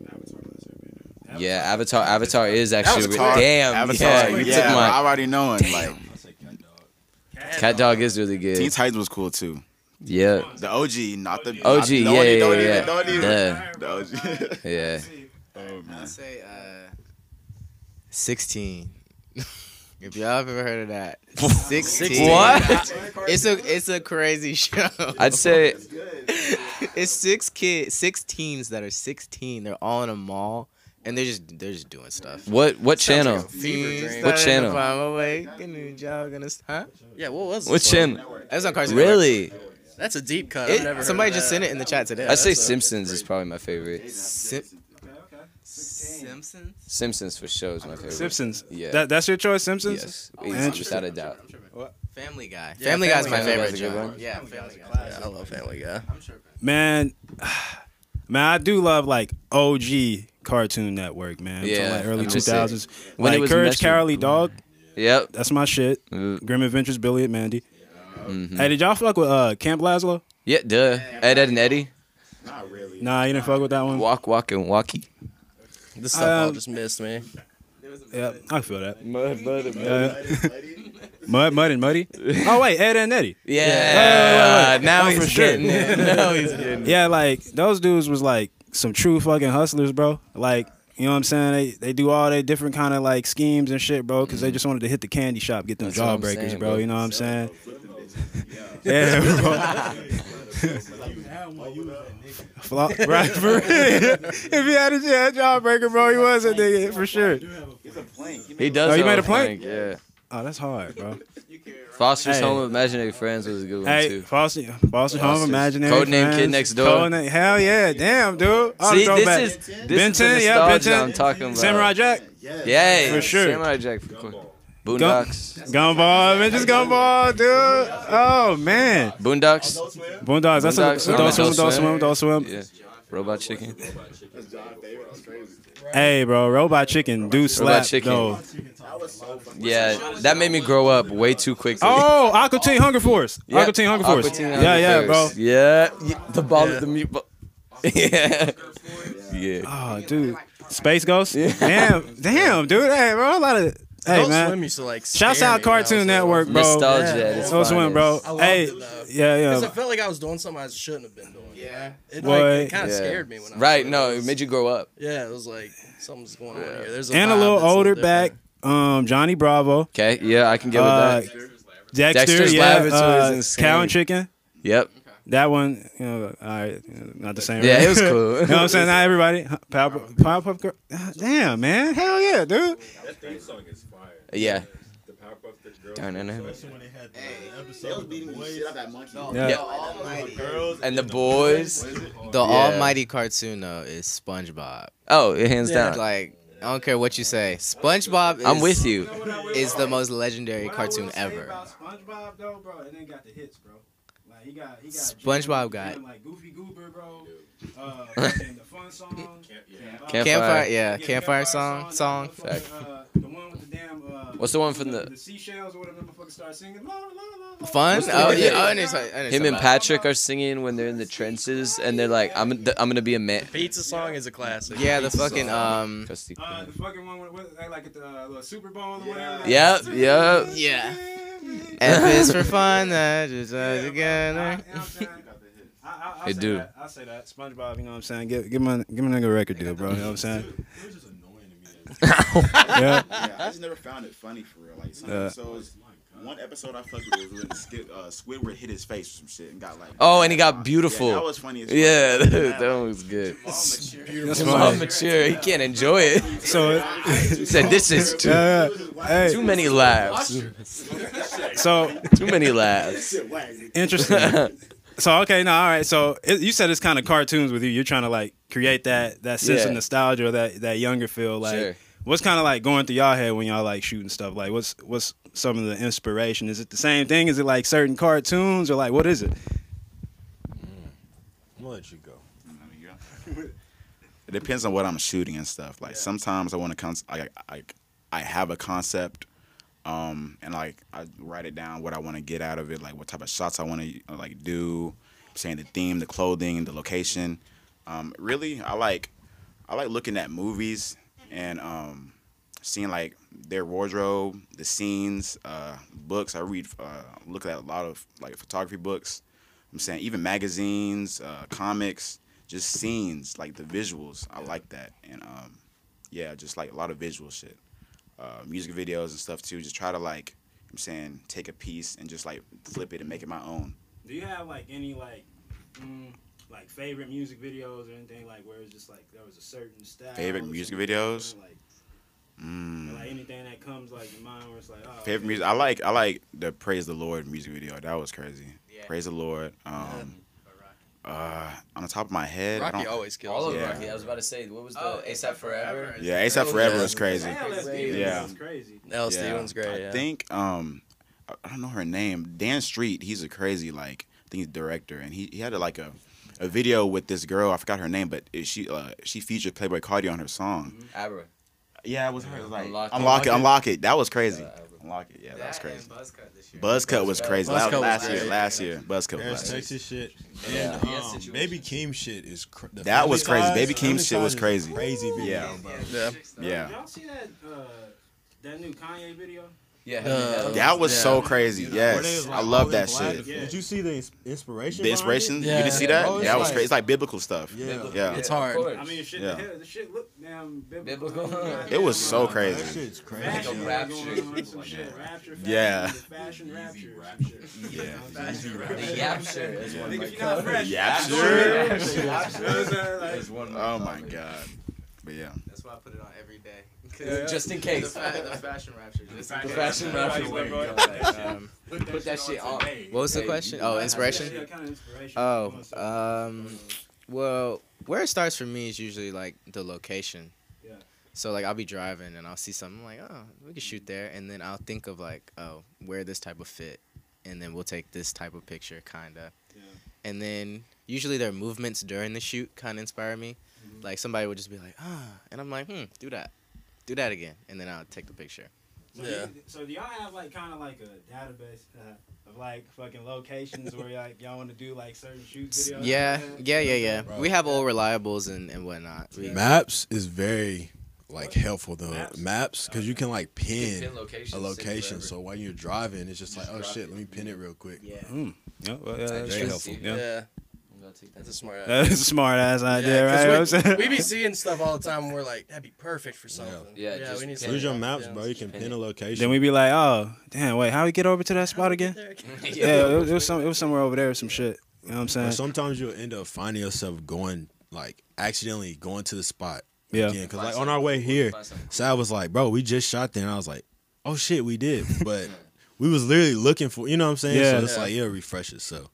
Yeah, Avatar. Avatar is actually re- Avatar. damn. Avatar. Yeah, you yeah, took I my already knowing. Like Cat Dog is really good. Teen Titans was cool too. Yeah, The OG, not the OG. Not, Yeah, don't yeah, even- yeah, even- yeah. don't even- Yeah. The OG. yeah. oh man. I'd say uh, 16. if y'all have ever heard of that. 16. What? It's a it's a crazy show. I'd say it's six kids, six teens that are 16. They're all in a mall and they're just they're just doing stuff. what what channel? Teens What channel? find a way, getting a job, gonna- Huh? Yeah, what was it? What channel? That's on Cartoon Network. Really? That's a deep cut. It- I've never heard somebody of just that. sent it in the chat today. I'd say that's Simpsons is probably my favorite. Sim- Simpsons. Simpsons for sure is my favorite. Simpsons. Yeah. That, that's your choice, Simpsons. Yes, oh, Interesting. without a doubt. Family Guy. Yeah, Family Guy's Family my Guy. favorite. That's a good one. Yeah, Family Guy. Yeah, I love Family Guy. I'm sure. Man, man, I do love like OG Cartoon Network, man. Yeah, like early I'm two just saying. thousands. When it Like was Courage, messy. Cowardly Dog. Yep. That's my shit. Uh, Grim Adventures, Billy and Mandy. mhm. Hey, did y'all fuck with uh, Camp Lazlo? Yeah, duh. Ed, Ed, and Eddie. Not really. Nah, you didn't fuck with that one. Walk, walk, and walkie. This stuff all Um, just missed me. Yeah, I feel that. Mud, mud, and Uh, mud, mud, and muddy. Oh wait, Ed and Eddie. Yeah. Yeah, wait, wait. now Oh, he's getting it. now he's getting it. Yeah, like those dudes was like some true fucking hustlers, bro. Like, you know what I'm saying? They they do all their different kind of like schemes and shit, bro, because they mm-hmm. just wanted to hit the candy shop, get them That's jawbreakers, saying, bro. bro. You know what I'm saying? Yeah, bro. Flaw- right, for real. if he had a yeah, jawbreaker, bro, he was a nigga for sure. He does. Oh, you made a plank? Yeah. Oh, that's hard, bro. Foster's Hey. Home of Imaginary Friends was a good one Hey, too. Foster, Foster Home, Foster's. Imaginary Code Friends. Codename Kid Next Door. Codename- hell yeah, damn, dude. Oh, See, throwback. this is this Ben is the 10, yeah, Ben I'm talking about. Samurai Jack, Yeah, For sure. Samurai Jack. For cool. Boondocks. Gumball, Avengers Gumball, dude. Oh man, Boondocks. Boondocks. That's a Boondocks, Adult Adult Swim, Adult Swim. Swim, Adult Swim. Yeah. Robot Chicken. Hey, bro, Robot Chicken do slap Chicken. though. Yeah, that made me grow up way too quickly. Oh, Aqua Teen Hunger Force. Yep. Aqua Teen Hunger Force. Aqua Teen yeah, yeah, bro. Force. Yeah. yeah. The ball, the mute. ball. yeah. Yeah. Oh, dude, Space Ghost. Damn, damn, dude. Hey, bro, a lot of. Hey, Adult man. Swim used to like. Shouts out me when I was Cartoon. Network, bro. Nostalgia. Yeah. at its Adult Swim, bro. I loved Hey, it, though. yeah, Because I felt like I was doing something I shouldn't have been doing. Yeah. It, like, it kind of Yeah. scared me when I was Right. No, it made you grow up. Yeah, it was like something's going on here. There's a And a little older different. back, um, Johnny Bravo. Okay. Yeah, I can get with Uh, that. Dexter, Dexter's yeah, Laboratory uh. Cow and Chicken. Yep. That one, you know, all right, not the same. Yeah, right? it was cool. you know what I'm saying? Not everybody. Powerpuff, Powerpuff Girl. Ah, Damn, man. Hell yeah, dude. That theme song is fire. Yeah. The Powerpuff Girls. Darn it. They was beating the shit out that monkey. Yeah. And the boys. The Yeah. almighty cartoon though is SpongeBob. Oh, hands Yeah. down. Like I don't care what you say, SpongeBob. Is, I'm with you. Is the most legendary cartoon ever. SpongeBob though, bro, and then got the hits, bro. Like he got, he got SpongeBob got- like Goofy Goober, bro. Uh, the fun song. Campfire. Campfire, yeah, campfire song, song. Fucking, uh, the one with the damn uh, What's the one from the? the seashells or whatever motherfuckers start singing? La, la, la, la. Fun? Oh yeah. yeah. Oh, I know something- I know Him and Patrick are singing when they're in the trenches, and they're like, "I'm I'm gonna be a man." Pizza song is a classic. Yeah, the Pizza fucking song. um. Uh, the fucking one with, with like at the uh, Super Bowl or whatever. Yep, yep. Yeah. F is for fun. That just uh, Yeah, together. Bro. I- you know what I'm saying? I, I, I'll Hey, say dude. that. I'll say that. SpongeBob, you know what I'm saying? Give, give my, give my nigga a record deal, bro. You know what I'm saying? It was just annoying to me. Yeah. Yeah, I just never found it funny for real. Like some Uh, episodes, one episode I fucked with was when Skid, uh, Squidward hit his face or some shit and got like. Oh, and he got beautiful. Yeah, that was funny. As fuck. Yeah, Like, that, that one was good. That's His funny. mature. He can't enjoy it. So, He said, "This is too yeah, yeah. Hey, too many laughs. so Too many laughs." interesting. So okay, no, all right. So it, you said it's kind of cartoons with you. You're trying to like create that that sense of nostalgia or that that younger feel. Like, Sure. what's kind of like going through y'all head when y'all like shooting stuff? Like, what's what's some of the inspiration? Is it the same thing? Is it like certain cartoons or like what is it? I'm gonna let you go. It depends on what I'm shooting and stuff. Like sometimes I want to con- I, I I have a concept, um, and like I write it down what I want to get out of it, like what type of shots I want to like do. saying the theme, the clothing, the location. Um, really, I like I like looking at movies and um, seeing like their wardrobe, the scenes, uh, books. I read, uh, look at a lot of like photography books. I'm saying even magazines, uh, comics, just scenes, like the visuals. I like that, and um, yeah, just like a lot of visual shit, uh, music videos and stuff too. Just try to like, I'm saying, take a piece and just like flip it and make it my own. Do you have like any like mm, like favorite music videos or anything like where it's just like there was a certain style? Favorite music videos? Like, Mm. like anything that comes like in mind where it's like oh, Favorite okay. music. I like I like the Praise the Lord music video. That was crazy. Yeah. Praise the Lord. Um, uh, on the top of my head, I Rocky don't. always kills. All of it. Yeah. Rocky. I was about to say, what was the Oh, ASAP Forever? Yeah, ASAP Forever Yeah. was crazy. LSD Yeah. was crazy. L. Yeah. Stevens great. I think um, I- I don't know her name. Dan Streit. He's a crazy like I think he's a director, and he, he had a, like a a video with this girl. I forgot her name, but it, she uh, she featured Playboi Carti on her song. Abra. Yeah, it was her. It was like Unlock unlock, It. it, unlock it. That was crazy. Yeah, unlock it. Yeah, that was crazy. Buzzcut this year. Buzzcut was crazy. Buzzcut was last year, last year, Buzzcut was Paris, last. Texas shit. Yeah. And Yeah, um. Baby Keem shit is cr- the That was crazy. Size- Baby Keem shit was crazy. Crazy video, Yeah. bro. Yeah. Yeah. Y'all see that uh, that new Kanye video? Yeah. Uh, That was Yeah. so crazy. Where they Yes, like, I love that shit. Yeah. Did you see the inspiration? The inspiration. it? You didn't see Yeah. that? Bro, it's yeah, it was like- crazy. It's like biblical stuff. Yeah. Yeah. It's hard. I mean, shit, Yeah. the, shit look damn biblical. Biblical. It was so crazy. That shit's crazy. Fashion Like rapture. going on, rapture, Yeah. fashion rapture. Yeah. The Yapster is one of my Nigga, if you're not fresh, Yapster? Yapster. You know what I'm saying? Like, Is one of Oh my god. But yeah. That's why I put it on every day. Just in The, case. fa- the fashion rapture. Just The fashion rapture. um, Put that shit on. what was the Hey, question? Oh, inspiration. Yeah, kind of inspiration. Oh, um, well, where it starts for me is usually like the location. Yeah. So like I'll be driving and I'll see something I'm like, oh, we could shoot there, and then I'll think of like, oh, where this type of fit, and then we'll take this type of picture, kinda. Yeah. And then usually their movements during the shoot kind of inspire me. Mhm. Like somebody would just be like, ah, and I'm like, hmm, do that, do that again, and then I'll take the picture. So, Yeah. you- so do y'all have like kind of like a database uh, of like fucking locations where like y'all want to do like certain shoots videos? Yeah, like yeah, yeah, yeah. Bro. We have all reliables and, and whatnot. We, Maps is very like helpful though. Maps? Maps because you can like pin Pin location. a location. So while you're driving, it's just like, oh shit, let me pin it real quick. yeah. Mm. Yeah, well, yeah, that's Very helpful. Yeah. Yeah. That's That's a smart. That's a smart ass idea, Yeah, right? 'cause You know what I'm we, we be seeing stuff all the time. and We're like, that'd be perfect for something. Yeah, just we need pin Use your drop maps, bro. You can Pin pin a location. then we be like, oh, damn, wait, how we get over to that spot again? Yeah, it was, it was some, it was somewhere over there, some shit. You know what I'm Or saying? sometimes you'll end up finding yourself going like accidentally going to the spot. Yeah. Again, because like on our way here, Sal was like, "Bro, we just shot there," and I was like, "Oh shit, we did," but we was literally looking for, you know what I'm saying? Yeah. So it's Yeah. like it'll refresh itself.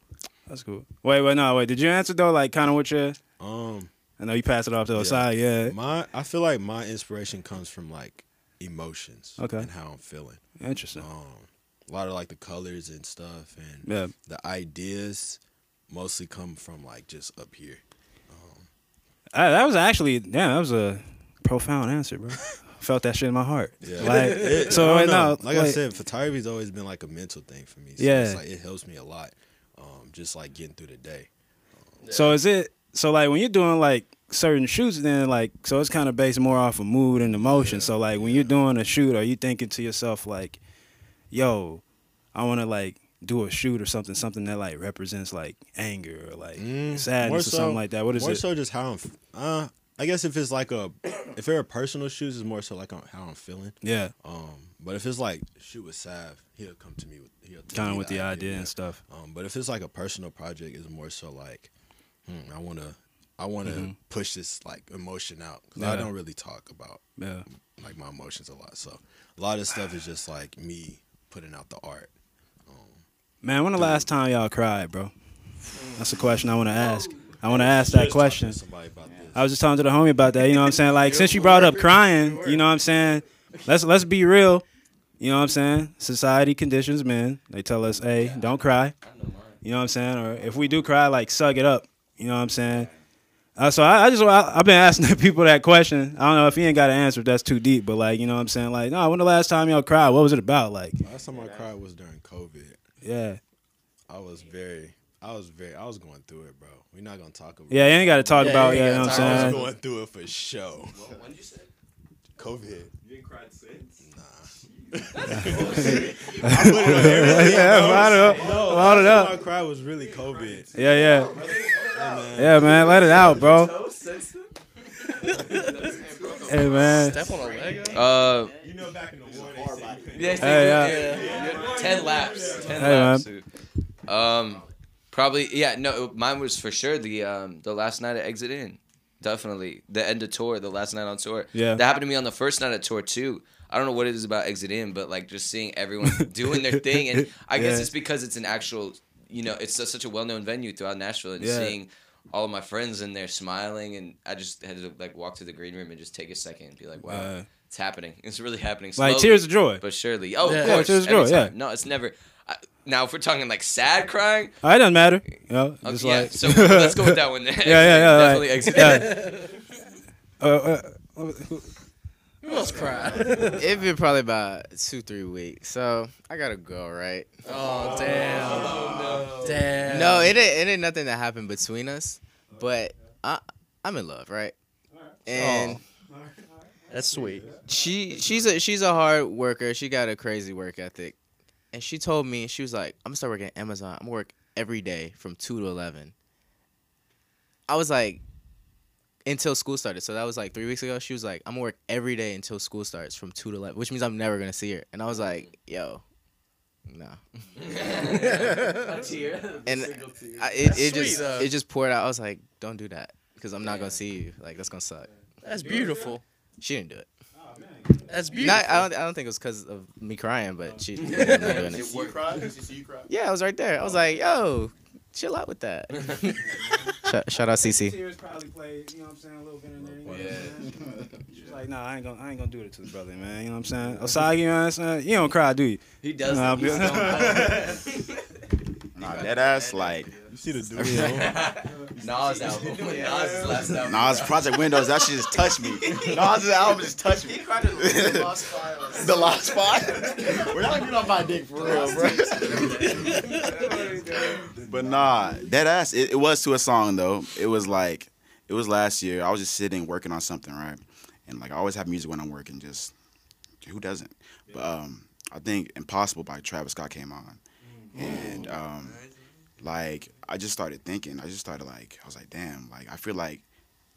That's cool. Wait, wait, no, wait. Did you answer though? Like, kind of what you? Um, I know you passed it off to the Yeah. Yeah. my I feel like my inspiration comes from like emotions, Okay. and how I'm feeling. Interesting. Um, a lot of like the colors and stuff, and Yeah. the ideas mostly come from like just up here. Uh, that was actually, damn, that was a profound answer, bro. felt that shit in my heart. Yeah. Like It- so right now, like, I said, photography's always been like a mental thing for me. So Yeah. it's like it helps me a lot. Um, just like getting through the day. So is it so like when you're doing like certain shoots then like so it's kind of based more off of mood and emotion. So like when you're doing a shoot are you thinking to yourself like yo, I want to like do a shoot or something something that like represents like anger or like Mm, sadness or something like that. What is more it? More so just how I'm. f- Uh, I guess if it's like a, if they're a personal shoes, it's more so like how I'm feeling. yeah, Um, but if it's like shoot with Sav, he'll come to me with he'll tell kind of me with the idea and stuff. Um, but if it's like a personal project, it's more so like, hmm, I wanna, I wanna Mhm. push this like emotion out because I don't really talk about Yeah. like my emotions a lot. So a lot of stuff is just like me putting out the art. Man, when the last time y'all cried, bro? That's a question I want to ask. I want to ask that question. to somebody this. I was just talking to the homie about that. You know what I'm saying? Like since you brought up crying, you know what I'm saying? Let's let's be real. You know what I'm saying? Society conditions men. They tell us, "Hey, don't cry." You know what I'm saying? Or if we do cry, like suck it up. You know what I'm saying? Uh, so I, I just I, I've been asking people that question. I don't know if he ain't got an answer if that's too deep, but like you know what I'm saying? Like, no, when the last time y'all cried? What was it about? Like, Last time I cried was during COVID. yeah, I was very, I was very, I was going through it, bro. We're not gonna talk about. It. Yeah. You ain't got to talk Yeah, about you yeah. You know what I'm saying. I was going through it for show. When did you say? COVID. You ain't cried since? yeah, line it up, No, line it up. time I cried was really COVID. Yeah, yeah, Hey, yeah, man. Let it out, bro. Hey, man. Step on a leg. Uh, You know, back in the war, yes, Hey, yeah. Ten laps. Ten Hey, laps. dude. Um, probably yeah. No, mine was for sure the um the last night at Exit In. Definitely the end of tour, the last night on tour. Yeah. that happened to me on the first night of tour too. I don't know what it is about Exit In, but like just seeing everyone doing their thing, and I guess Yeah. it's because it's an actual, you know, it's such a well known venue throughout Nashville, and Yeah. seeing all of my friends in there smiling, and I just had to like walk to the green room and just take a second and be like, wow, Uh, it's happening. It's really happening. like tears of joy. but surely. Oh, Yeah. of Yeah, course. tears of joy, yeah. No, it's never. I, now, if we're talking like sad crying, I it doesn't matter. You know, okay, just yeah. like So let's go with that one. Then. Yeah, yeah, yeah, Definitely like- exit. yeah. Uh, uh, Who else cried? It's been probably about two, three weeks. So I gotta go, right? Oh damn. Damn. No, it ain't, it ain't nothing that happened between us, but I I'm in love, right? And That's sweet. she she's a she's a hard worker. She got a crazy work ethic, and she told me she was like, "I'm gonna start working at Amazon. I'm gonna work every day from two to 11. I was like, until school started. So that was like three weeks ago. She was like, "I'm gonna work every day until school starts from two to 11, which means I'm never gonna see her. And I was like, "Yo, no." and I, it, it sweet, just though. it just poured out. I was like, "Don't do that." Because I'm not gonna see you. Like that's gonna suck. That's beautiful. She didn't do it. That's beautiful. Not, I don't. I don't think it was because of me crying, but she. I'm not doing it. you cry? Did you see you cry? Yeah, I was right there. I was oh. like, "Yo, chill out with that." shout, shout out CC. Tears probably played, you know what I'm saying, a little bit in there. You know what I'm? She's like, nah, I ain't gonna, I ain't gonna do it to the brother, man. You know what I'm saying? Osagi, you know what I'm saying? You don't cry, do you? He does. Nah, He's I'm stone Nah, that ass like You see the dude? cold. Nas album. Nas last album. Nas Project Windows. That shit just touched me. Nas' album just touched me. the lost spot. We're not gonna on my dick for real, bro. but nah, that ass. It, it was to a song though. It was like it was last year. I was just sitting working on something, right? And like I always have music when I'm working. Just who doesn't? But um, I think Impossible by Travis Scott came on, and um, like I just started thinking. I just started like I was like, damn. Like I feel like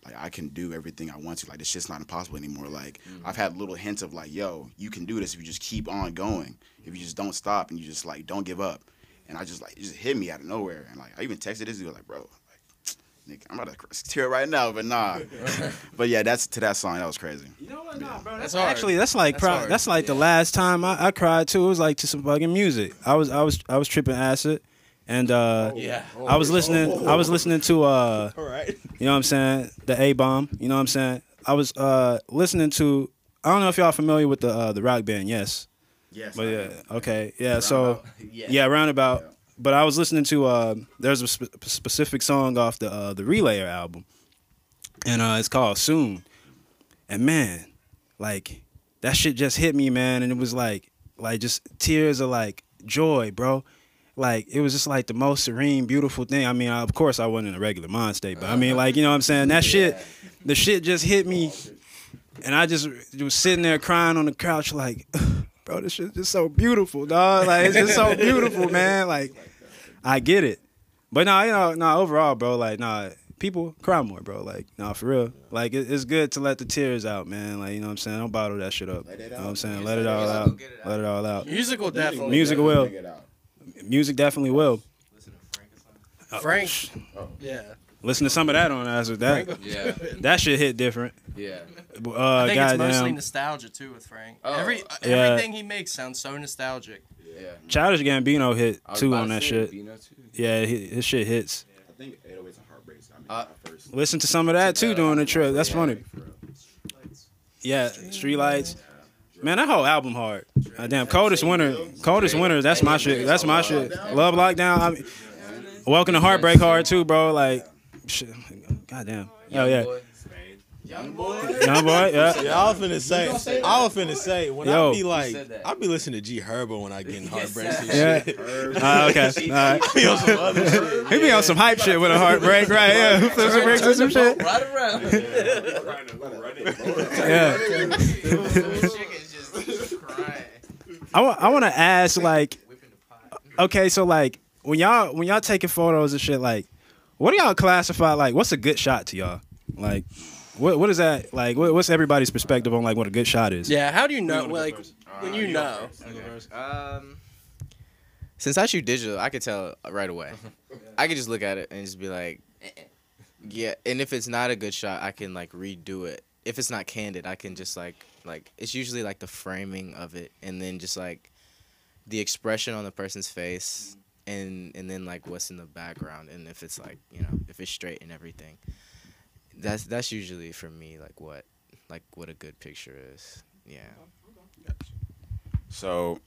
like I can do everything I want to. Like this shit's not impossible anymore. Like mm-hmm. I've had little hints of like, yo, you can do this if you just keep on going. If you just don't stop and you just like don't give up. And I just like it just hit me out of nowhere. And like I even texted this dude like, bro, like, nigga, I'm about to tear right now, but nah. but yeah, that's to that song. That was crazy. You know what? Nah, bro. That's, That's hard. actually that's like That's pro- that's like the last time I, I cried too. It was like to some fucking music. I was I was I was tripping acid, and uh, Yeah. I was listening. I was listening to uh, All right. you know what I'm saying, the A bomb. You know what I'm saying. I was uh listening to. I don't know if y'all familiar with the uh, the rock band. Yes, Yes. but yeah, okay, yeah. So yeah, roundabout. But I was listening to uh, there's a sp- specific song off the uh, the Relayer album, and uh, it's called Soon. And man, like that shit just hit me, man, and it was like like just tears of like joy, bro. Like it was just like the most serene, beautiful thing. I mean, of course I wasn't in a regular mind state, but I mean, like you know what I'm saying. That shit, the shit just hit me, and I just was sitting there crying on the couch, like, bro, this shit's just so beautiful, dog. Like it's just so beautiful, man. Like I get it, but no, you know, no, overall, bro, like, nah, people cry more, bro. Like, nah, for real. Like it, it's good to let the tears out, man. Like you know what I'm saying. Don't bottle that shit up. You know what I'm saying. Let it all out. Let it all out. Music will definitely. Music will. Music definitely will. Listen to Frank. Yeah. Listen to some of that on us with that. Yeah. That shit hit different. Yeah. Uh, I think it's mostly nostalgia too with Frank. Oh. Every Yeah. everything he makes sounds so nostalgic. Yeah. Childish Gambino hit I too on that shit. Bino too. Yeah, hi- his shit hits. I think 808s and Heartbreaks. I mean, Uh, first. Listen to some of that too during the trip. That's funny. Yeah, street Streetlights. Man, that whole album hard. Uh, damn, coldest winter, coldest winter. That's my shit. That's my shit. Love lockdown. I mean, welcome to heartbreak hard too, bro. Like, shit. Goddamn. Oh yeah, young boy. young boy, Yeah. Yeah, I was finna say. I was finna say when Yo. I be like. I be listening to G Herbo when I get in heartbreaks and Yeah. shit. Uh, okay. All right. Be on some other shit. He be on some hype shit with a heartbreak, right? Yeah. Flip some bricks and some shit. Right around. Trying to run. Yeah. Chicken's. I want. I want to ask like, okay, so like when y'all when y'all taking photos and shit, like, what do y'all classify like? What's a good shot to y'all? Like, what what is that like? What, what's everybody's perspective on like what a good shot is? Yeah. How do you know? Like when you know. Um, since I shoot digital, I could tell right away. I could just look at it and just be like, eh, eh. yeah. And if it's not a good shot, I can like redo it. If it's not candid, I can just like like it's usually like the framing of it, and then just like the expression on the person's face, and and then like what's in the background, and if it's like you know if it's straight and everything. That's that's usually for me like what like what a good picture is. Yeah. So,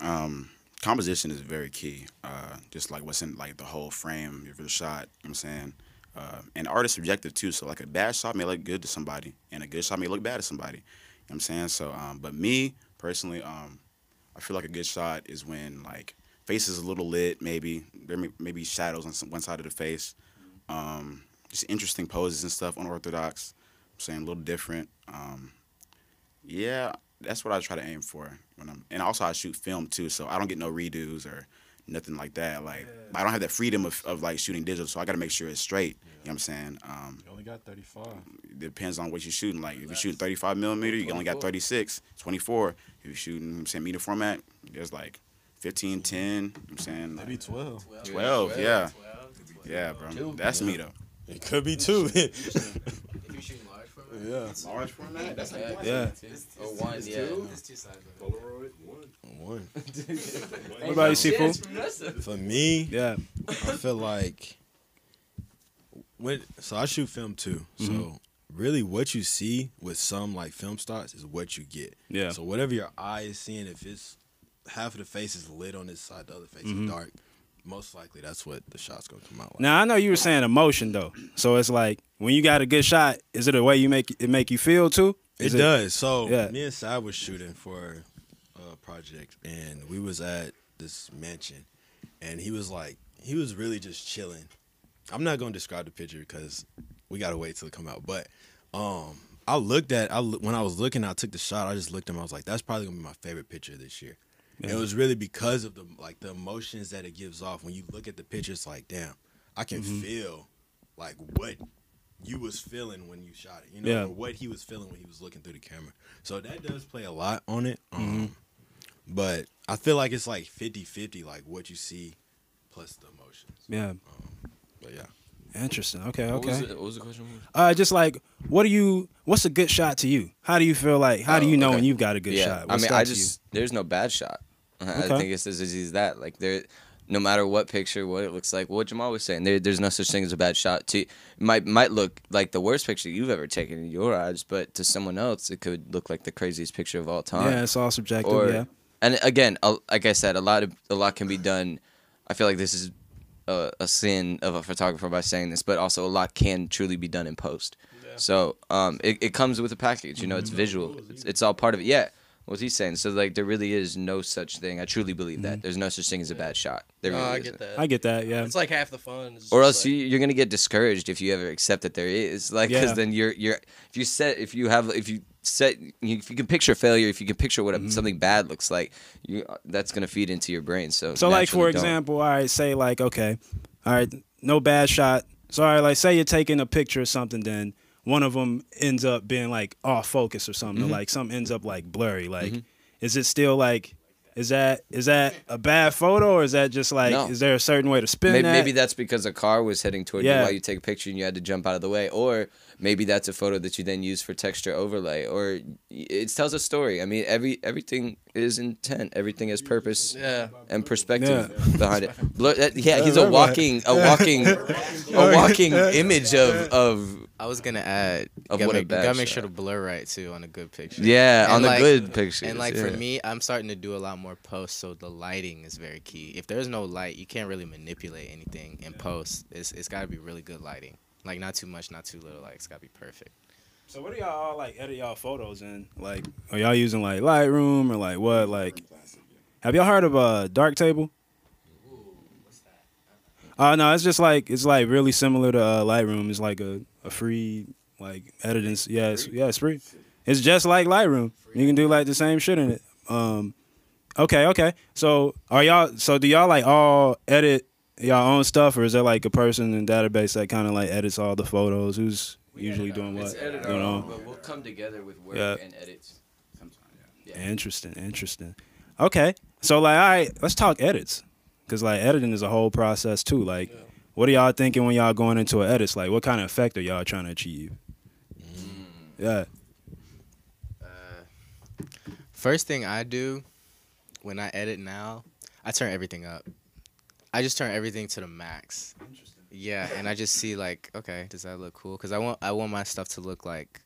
um, composition is very key. Uh, just like what's in like the whole frame of the shot. You know what I'm saying, uh, and art is subjective too. So like a bad shot may look good to somebody, and a good shot may look bad to somebody. You know what I'm saying. So, um, but me personally, um, I feel like a good shot is when like face is a little lit. Maybe there may, shadows on some, one side of the face. Um, just interesting poses and stuff, unorthodox. I'm saying a little different. Um, yeah, that's what I try to aim for when I'm, and also I shoot film too, so I don't get no redos or nothing like that. Like I don't have that freedom of, of like shooting digital, so I got to make sure it's straight. You know what I'm saying? Um, You only got 35. depends on what you're shooting. Like if you're shooting 35 millimeter, you only got 36, 24. If you're shooting, you know what I'm saying meter format, there's like 15, 10. You know what I'm saying Maybe 12. 12. Yeah, yeah, bro. That's me though. It could be two. yeah. Large format. That's Yeah. Yeah. Oh, one, yeah. it's Polaroid, one. One. What about you, Sifu? For me, Yeah. I feel like when so I shoot film too. So really what you see with some like film stocks is what you get. Yeah. So whatever your eye is seeing, if it's half of the face is lit on this side, the other face Mhm. is dark, most likely that's what the shot's gonna come out like. Now I know you were saying emotion though, so it's like when you got a good shot, is it a way you make it make you feel too? Is it, does. So Yeah. me and Sab was shooting for a project, and we was at this mansion, and he was like, he was really just chilling. I'm not gonna describe the picture because we gotta wait till it come out. But um, I looked at I when I was looking, I took the shot. I just looked at him. I was like, that's probably gonna be my favorite picture this year. And Yeah. it was really because of the like the emotions that it gives off. When you look at the picture, it's like, damn, I can Mhm. feel like what you was feeling when you shot it. You know, Yeah. or what he was feeling when he was looking through the camera. So that does play a lot on it. Um, Mm-hmm. But I feel like it's like 50-50, like what you see plus the emotions. Yeah. Um, but yeah. Interesting. Okay. What was, Okay. the, what was the question? Uh, just like, what do you? What's a good shot to you? How do you feel like? How do Oh, you know okay. when you've got a good yeah, shot? I mean, I to you? just there's no bad shot. I think it's as easy as that. Like there, no matter what picture, what it looks like, what Jamal was saying, there, there's no such thing as a bad shot. To might might look like the worst picture you've ever taken in your eyes, but to someone else, it could look like the craziest picture of all time. Yeah, it's all subjective. Or- yeah. And again, like I said, a lot of a lot can be done. I feel like this is a, a sin of a photographer by saying this, but also a lot can truly be done in post. So um, it, it comes with a package. You know, it's visual. It's, it's all part of it. Yeah. What's he saying? So like, there really is no such thing. I truly believe that mm-hmm. there's no such thing as a bad shot. There No, really I isn't. get that. I get that. Yeah. It's like half the fun. is or just else like- you, you're gonna get discouraged if you ever accept that there is like because Yeah. then you're you're if you set if you have if you set if you can picture failure if you can picture what a mm-hmm. something bad looks like you that's gonna feed into your brain so So like for naturally don't. example, all right, say like okay, all right, no bad shot. So all right, like say you're taking a picture or something, then one of them ends up being like off focus or something, Mm-hmm. or like something ends up like blurry. Like, is it still like? Is that is that a bad photo or is that just like No. is there a certain way to spin maybe, that? maybe that's because a car was heading toward Yeah. you while you take a picture and you had to jump out of the way or maybe that's a photo that you then use for texture overlay or it tells a story i mean every everything is intent everything has purpose yeah. and perspective behind it. Blur, that, yeah, he's a walking, a walking, a walking image of of I was gonna add. Of gotta what a make, bad gotta make shot. sure to blur right too on a good picture. yeah And on the good picture. And like yeah. for me, I'm starting to do a lot more posts, so the lighting is very key. If there's no light, you can't really manipulate anything in post. It's it's got to be really good lighting, like not too much, not too little. Like it's got to be perfect. So what do y'all all like edit y'all photos in? Like, are y'all using like Lightroom or like what? Like, have y'all heard of a uh Darktable? Uh no, it's just like it's like really similar to uh, Lightroom. It's like a, a free like editing. Yeah, it's, yeah, it's free. It's just like Lightroom. You can do like the same shit in it. Um, okay, okay. So are y'all? So do y'all like all edit y'all own stuff, or is there like a person in dadabase that kind of like edits all the photos? Who's usually doing what? It's edit our own, but we'll come together with work Yeah. and edits. Interesting, interesting. Okay, so like, all right, let's talk edits, cause like editing is a whole process too. Like, what are y'all thinking when y'all going into an edits? Like, what kind of effect are y'all trying to achieve? Mm. Yeah, uh, First thing I do when I edit now, I turn everything up. I just turn everything to the max. Interesting. Yeah, and I just see like, okay, does that look cool? Cause I want I want my stuff to look like,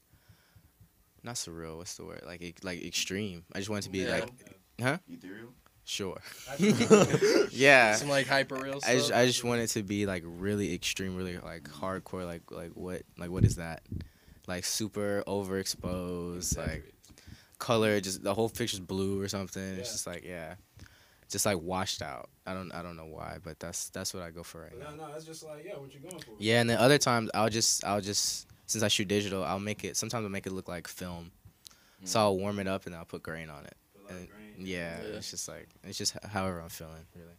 not surreal. What's the word? Like e- like extreme. I just want it to be Yeah. like, huh? Ethereal? Sure. yeah. Some like hyper real stuff. I just, I just want it to be like really extreme, really like hardcore. Like like what like what is that? Like super overexposed, like color. Just the whole picture's blue or something. It's just like yeah, just like washed out. I don't I don't know why, but that's that's what I go for right now. no, no, it's just like, yeah, what you going for? Yeah, and then other times I'll just I'll just since I shoot digital, I'll make it. Sometimes I'll make it look like film. So mm. I'll warm it up and I'll put grain on it. And, yeah, Yeah. it's just like it's just however I'm feeling, really.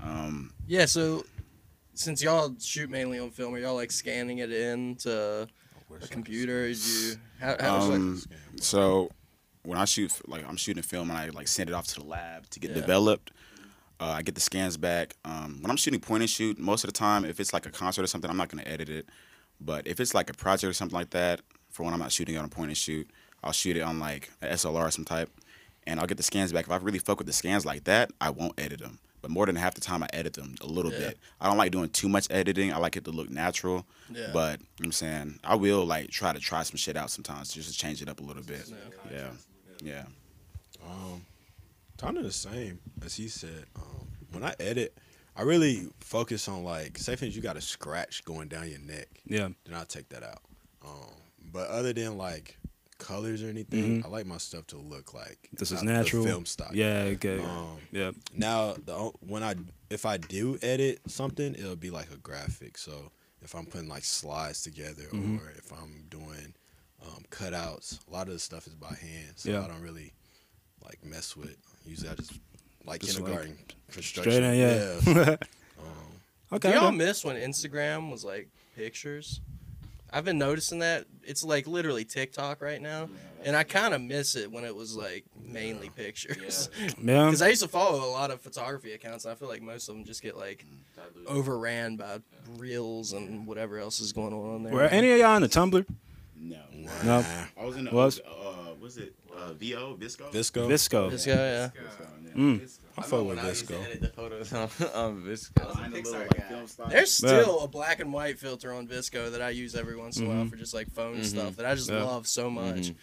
Um, yeah. So since y'all shoot mainly on film, are y'all like scanning it into a computer? Do you how, how um, so when I shoot, like I'm shooting film and I like send it off to the lab to get Yeah. developed. Uh, I get the scans back. Um, when I'm shooting point and shoot, most of the time, if it's like a concert or something, I'm not gonna edit it. But if it's like a project or something like that, for when I'm not shooting on a point and shoot, I'll shoot it on like a SLR of some type, and I'll get the scans back. If I really fuck with the scans like that, I won't edit them. But more than half the time, I edit them a little Yeah. bit. I don't like doing too much editing. I like it to look natural. Yeah. But you know what I'm saying I will like try to try some shit out sometimes just to change it up a little bit. Yeah, yeah. Um, kind of the same as he said. Um, when I edit, I really focus on like, say, for instance, you got a scratch going down your neck, Yeah, then I'll take that out. Um, but other than like colors or anything, I like my stuff to look like Mm-hmm. this is the natural. film stock. Yeah, okay. Um, yeah, Now, the when I if I do edit something, it'll be like a graphic. So if I'm putting like slides together, Mm-hmm. or if I'm doing um, cutouts, a lot of the stuff is by hand. So Yeah. I don't really like mess with. Usually, I just like Just like kindergarten construction. straight in, yeah. Do okay. y'all okay. miss when Instagram was like pictures? I've been noticing that it's like literally TikTok right now, and I kind of miss it when it was like mainly pictures. Yeah. Because I used to follow a lot of photography accounts, and I feel like most of them just get like overran by reels and whatever else is going on on there. Were any of y'all in the Tumblr? No, No. I was in the Was? uh, was it uh, VO VSCO? VSCO. VSCO. This guy, yeah. Mm. I fuck with VSCO. the photos on, on VSCO. Little, like. There's still a black and white filter on VSCO that I use every once in a while Mhm. for just like phone Mhm. stuff that I just Yeah. love so much. Mhm.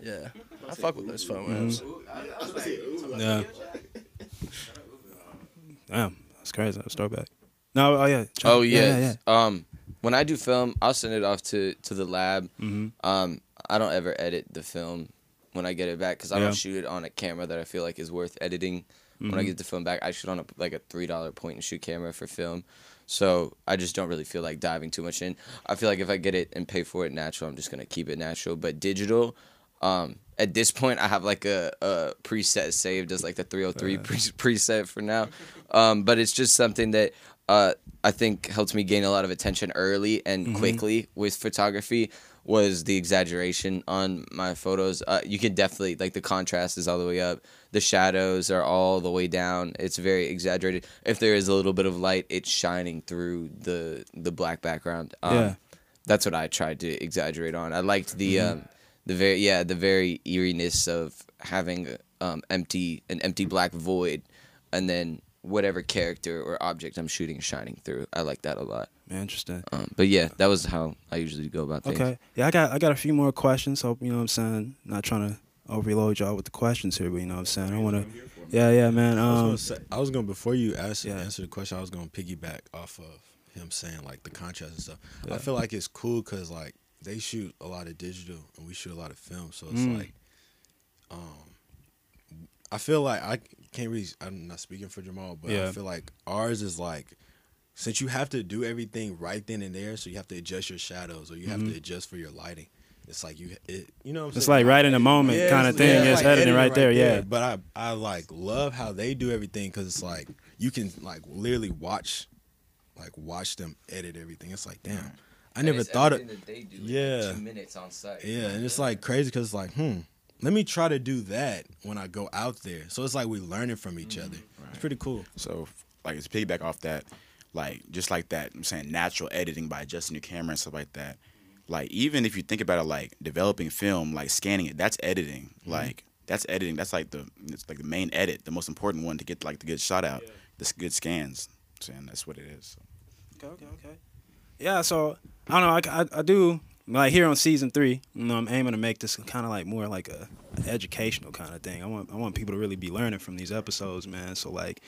Yeah, I fuck with those phone Mhm. apps. Yeah. Damn. That's crazy. That's back. No, oh yeah. Oh yeah, yeah. Um, when I do film, I'll send it off to to the lab. hmm Um, I don't ever edit the film when I get it back because I Yeah. don't shoot it on a camera that I feel like is worth editing. When I Mhm. get the film back, I shoot on a, like a three dollar point and shoot camera for film. So I just don't really feel like diving too much in. I feel like if I get it and pay for it natural, I'm just gonna keep it natural. But digital, um, at this point, I have like a, a preset saved as like the 303 pre- preset for now. Um, but it's just something that uh, I think helped me gain a lot of attention early and Mhm. quickly with photography was the exaggeration on my photos. Uh, you can definitely like the contrast is all the way up. The shadows are all the way down. It's very exaggerated. If there is a little bit of light, it's shining through the the black background. Um, Yeah. that's what I tried to exaggerate on. I liked the Mhm. um, the very yeah the very eeriness of having um, empty an empty black void, and then whatever character or object I'm shooting shining through. I like that a lot. Interesting. Um, but yeah, that was how I usually go about things. Okay. Yeah, I got I got a few more questions. Hope you know what I'm saying. Not trying to overload y'all with the questions here, but you know what I'm saying. I want to. Yeah, yeah, man. I was, Um, gonna say, I was gonna before you ask, Yeah. answer the question. I was gonna piggyback off of him saying like the contrast and stuff. Yeah. I feel like it's cool because like they shoot a lot of digital and we shoot a lot of film, so it's Mm. like, um, I feel like I can't really. I'm not speaking for Jamal, but Yeah. I feel like ours is like. Since you have to do everything right then and there, so you have to adjust your shadows or you have Mhm. to adjust for your lighting. It's like you, it, you know, what I'm it's saying? like right in the moment Yeah, kind of thing. yeah, it's like editing right there. Yeah. But I I like love how they do everything because it's like you can like literally watch, like watch them edit everything. It's like damn, I never thought of that they do in Yeah. two minutes on site. yeah, and it's like crazy because it's like hmm, let me try to do that when I go out there. So it's like we learning from each other. It's pretty cool. So, like, it's piggyback off that, like, just like that, I'm saying natural editing by adjusting your camera and stuff like that. Like, even if you think about it, like developing film, like scanning it, that's editing. Mm-hmm. Like, that's editing. That's like the it's like the main edit, the most important one to get like the good shot out, the s- good scans. saying that's what it is. Okay, okay, okay. Yeah, so I don't know. I, I, I do like here on season three. You know, I'm aiming to make this kind of like more like a educational kind of thing. I want I want people to really be learning from these episodes, man. So like,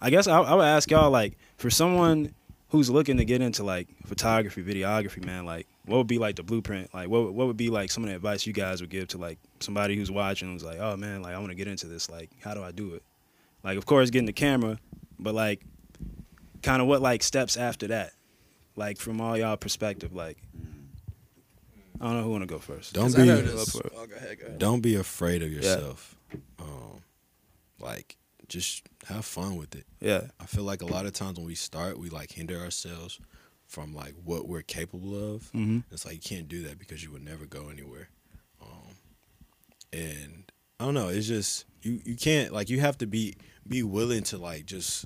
I guess I, I would ask y'all like for someone who's looking to get into like photography, videography, man. Like, what would be like the blueprint? Like, what what would be like some of the advice you guys would give to like somebody who's watching who's like, oh man, like I want to get into this. Like, how do I do it? Like, of course, getting the camera, but like, kind of what like steps after that? Like from all y'all perspective, like I don't know who want to go first. Don't 'Cause be I Go noticed- for it. Oh, go ahead, go ahead. don't be afraid of yourself. Um, like just have fun with it. Yeah, I feel like a lot of times when we start, we like hinder ourselves from like what we're capable of. hmm It's like you can't do that because you would never go anywhere. Um, and I don't know. It's just you. You can't like you have to be be willing to like just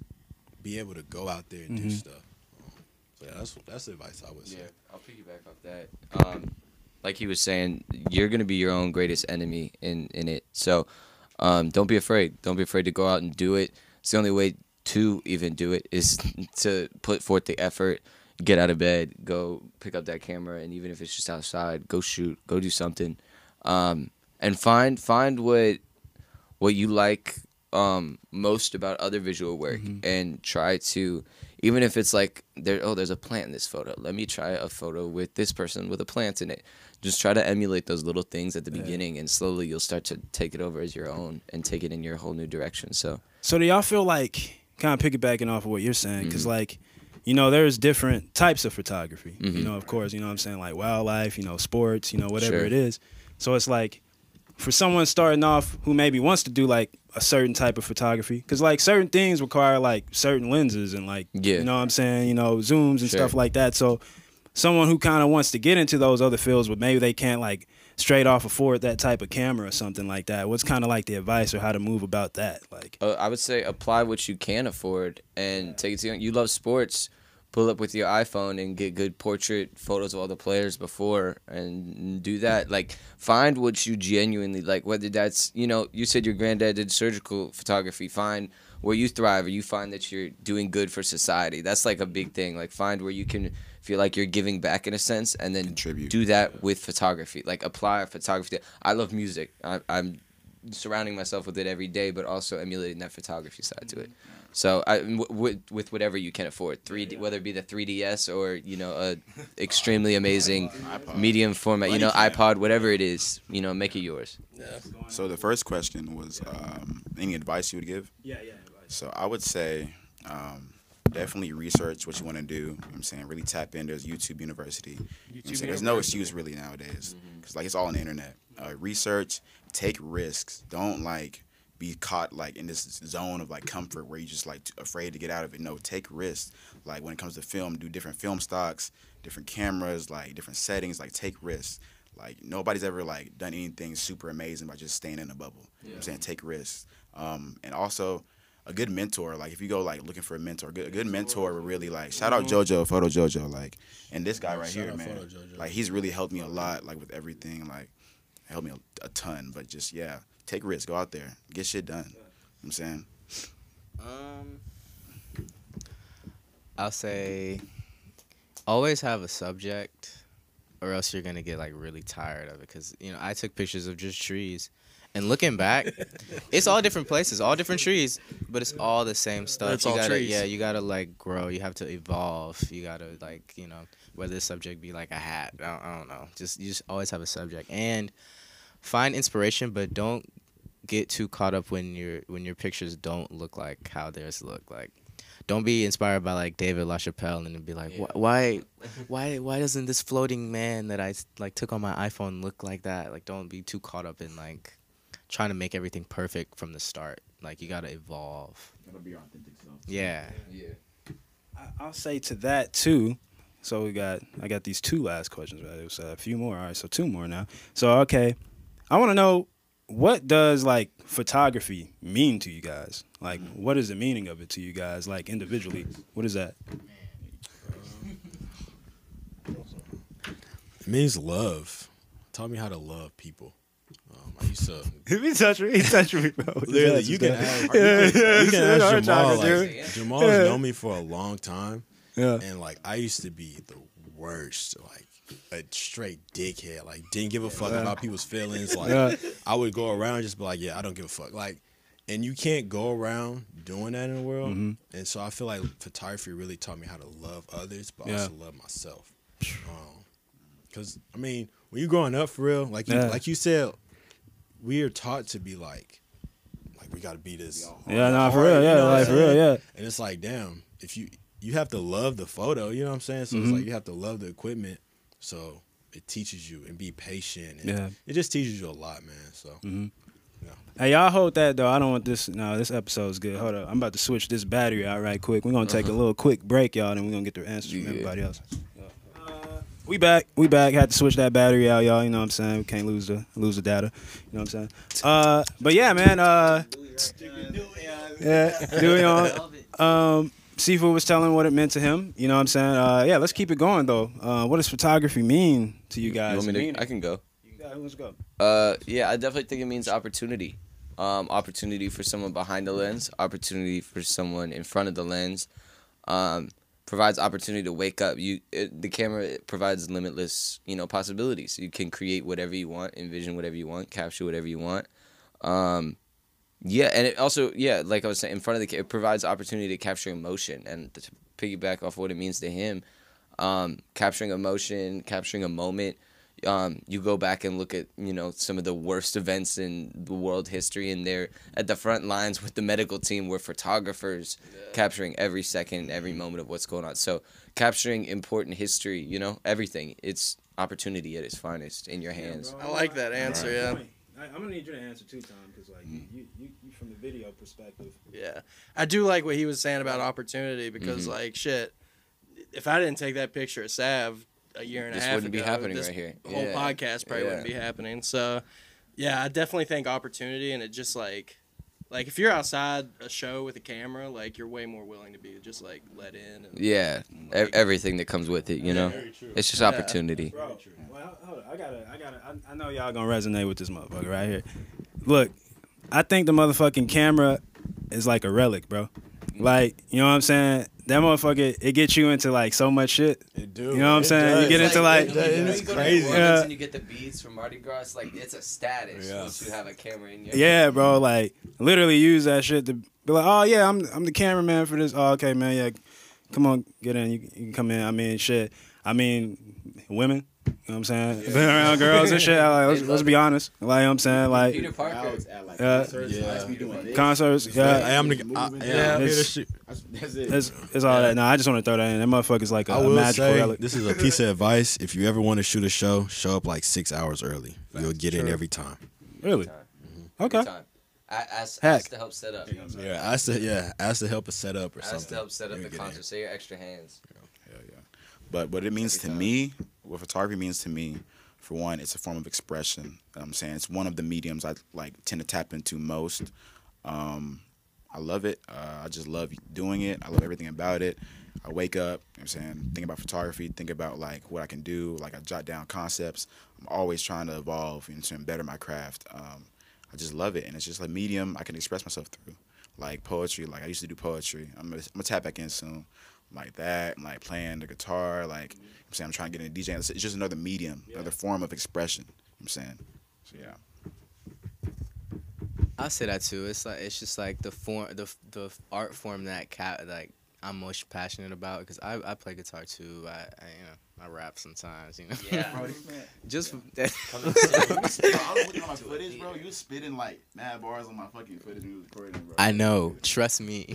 be able to go out there and do Mhm. stuff. Um, so yeah, that's that's the advice I would say. Yeah, I'll piggyback off that. Um, like he was saying, you're gonna be your own greatest enemy in in it. So, um, don't be afraid. Don't be afraid to go out and do it. It's the only way to even do it is to put forth the effort. Get out of bed, go pick up that camera, and even if it's just outside, go shoot, go do something, um, and find find what what you like um, most about other visual work, Mhm. and try to even if it's like there oh there's a plant in this photo let me try a photo with this person with a plant in it just try to emulate those little things at the Yeah. beginning and slowly you'll start to take it over as your own and take it in your whole new direction so So do y'all feel like kind of piggybacking off of what you're saying? Because Mhm. like, you know, there's different types of photography. You Mhm. know, of course, you know what I'm saying, like wildlife, you know, sports, you know, whatever Sure. it is. So it's like for someone starting off who maybe wants to do like a certain type of photography, because like certain things require like certain lenses and like, Yeah. you know what I'm saying, you know, zooms and Sure. stuff like that. So someone who kind of wants to get into those other fields, but maybe they can't like straight off afford that type of camera or something like that. What's kind of like the advice or how to move about that? Like, uh, i would say apply what you can afford and take it to you love sports pull up with your iphone and get good portrait photos of all the players before and do that like find what you genuinely like whether that's you know you said your granddad did surgical photography find where you thrive or you find that you're doing good for society that's like a big thing like find where you can feel like you're giving back in a sense and then Contribute. do that with photography like apply photography i love music I, i'm surrounding myself with it every day but also emulating that photography side to it So I, w- w- with whatever you can afford, three D, whether it be the 3ds or you know a extremely amazing iPod. medium format, you know iPod, whatever it is, you know, make it yours. Yeah. So the first question was um, any advice you would give? Yeah, yeah. So I would say um, definitely research what you want to do. You know I'm saying really tap in. There's YouTube University. You know what I'm saying? There's no excuse really nowadays because like it's all on the internet. Uh, research, take risks. Don't like be caught like in this zone of like comfort where you're just like afraid to get out of it. No, take risks. Like when it comes to film, do different film stocks, different cameras, like different settings. Like take risks. Like nobody's ever like done anything super amazing by just staying in a bubble. You know I'm saying take risks. Um, and also a good mentor. Like if you go like looking for a mentor, a good, a good mentor will really like shout out JoJo, Photo JoJo, like and this guy right Shout here, out man. Photo JoJo. Like he's really helped me a lot, like with everything. Like helped me a, a ton. But just yeah, take risks, go out there, get shit done. You know what I'm saying Um, I'll say always have a subject, or else you're gonna get like really tired of it. Cause you know I took pictures of just trees, and looking back, it's all different places, all different trees, but it's all the same stuff. it's you all gotta, trees. Yeah, you gotta like grow. You have to evolve. You gotta like you know whether the subject be like a hat. I don't, I don't know. Just you just always have a subject and find inspiration, but don't get too caught up when your when your pictures don't look like how theirs look like don't be inspired by like David LaChapelle and be like, "Wh- why, why, why doesn't this floating man that I like took on my iPhone look like that? Like, don't be too caught up in like trying to make everything perfect from the start. Like, you gotta evolve. that'll be your authentic self. Yeah. I- I'll say to that too. So we got I got these two last questions. Right? It was a few more. All right, so two more now. So okay, I want to know what does like photography mean to you guys? Like, what is the meaning of it to you guys? Like individually, what is that? It means love. Taught me how to love people. I used to If he touch me, he touch me, bro. literally. You can ask. Yeah, you yeah, can, you can ask Jamal. talking, Like, dude. Jamal's Yeah. known me for a long time, Yeah. and like I used to be the worst. Like a straight dickhead. Like didn't give a fuck about people's feelings. Like Yeah. I would go around and just be like, yeah, I don't give a fuck. Like, and you can't go around doing that in the world. Mm-hmm. And so I feel like photography really taught me how to love others, but Yeah. also love myself. Um, Cause I mean, when you're growing up for real, like you, Yeah. like you said, we are taught to be like, like we gotta be this. Yeah, no, for hard, real, you yeah, know like for real, yeah. And it's like, damn, if you you have to love the photo, you know what I'm saying? So it's Mhm. like you have to love the equipment. So it teaches you and be patient. And Yeah. It just teaches you a lot, man. So hmm Yeah. Hey, y'all hold that though. I don't want this. No, this episode's good. Hold up. I'm about to switch this battery out right quick. We're gonna take a little quick break, y'all, and we're gonna get the answers from Yeah. everybody else. We back. We back. Had to switch that battery out, y'all. You know what I'm saying? We can't lose the lose the data. You know what I'm saying? Uh, but yeah, man. Uh, yeah, do we on? Um, Seafood was telling what it meant to him. You know what I'm saying? Uh, yeah, let's keep it going though. Uh, what does photography mean to you guys? You want me to? I can go. Yeah, let's go. Uh, yeah, I definitely think it means opportunity. Um, opportunity for someone behind the lens, opportunity for someone in front of the lens. Um, provides opportunity to wake up. You, it, the camera provides limitless, you know, possibilities. You can create whatever you want, envision whatever you want, capture whatever you want. Um, yeah, and it also, yeah, like I was saying, in front of the, it provides opportunity to capture emotion and to piggyback off what it means to him. Um, capturing emotion, capturing a moment um, you go back and look at you know some of the worst events in the world history, and they're at the front lines with the medical team, where photographers capturing every second, every moment of what's going on. So capturing important history, you know, everything. It's opportunity at its finest in your hands. I like that answer. Yeah. I, I'm gonna need you to answer two times because like you, you, you from the video perspective. Yeah, I do like what he was saying about opportunity because, Mhm. like, shit, if I didn't take that picture of Sav a year and This a half this wouldn't be happening this right here. whole Yeah. podcast probably Yeah. wouldn't be happening. So, yeah, I definitely think opportunity, and it just like, like if you're outside a show with a camera, like you're way more willing to be just like let in. And, Yeah, e- everything that comes with it, you know. It's just Yeah. opportunity. Bro, well, hold on. I gotta, I gotta, I, I know y'all gonna resonate with this motherfucker right here. Look, I think the motherfucking camera is like a relic, bro. Mm-hmm. Like, you know what I'm saying? That motherfucker, it gets you into like so much shit. It do. You know what I'm It saying? You does. get into like, That you know, is you crazy. Yeah. and you get the beads from Mardi Gras. Like it's a status Yeah. once you have a camera in your. yeah, bro, like literally use that shit to be like, oh yeah, I'm I'm the cameraman for this. Oh, okay, man, yeah, come on, get in. You, you can come in. I mean, shit. I mean, women. You know what I'm saying? Been around girls and shit. Like, let's, let's be honest. Like, you know what I'm saying? Like, Peter Parker. At like Yeah. concerts, Yeah. likes me concerts. Hey, Yeah. I'm the, Moving, I, yeah, I'm here to It's- shoot. That's, that's it. It's, it's all that. Nah, I just want to throw that in. That motherfucker's like a, I a will magical say relic. this is a piece of advice. If you ever want to shoot a show, show up like six hours early. You'll get in every time. Really? Every mm-hmm. Okay. time. I ask, Heck. to help set up. Yeah, ask to yeah, ask to help us set up or Ask something. to help set up the concert. Say your extra hands. But what it means to me, what photography means to me, for one, it's a form of expression. You know I'm saying it's one of the mediums I like tend to tap into most. Um, I love it. Uh, I just love doing it. I love everything about it. I wake up, you know what I'm saying, think about photography, think about like what I can do. Like I jot down concepts. I'm always trying to evolve, you know, what better my craft. Um, I just love it, and it's just a medium I can express myself through. Like poetry, like I used to do poetry. I'm gonna, I'm gonna tap back in soon like that, like playing the guitar, like mm-hmm. I'm saying I'm trying to get into DJing. It's, it's just another medium, another form of expression. You know I'm saying, so yeah. I'll say that too. It's like it's just like the form, the the art form that cat like I'm most passionate about because I, I play guitar too. I, I you know I rap sometimes. You know. Yeah. just I was looking at my footage, bro. You was spitting like mad bars on my fucking footage when you was recording, bro. I know. Trust me.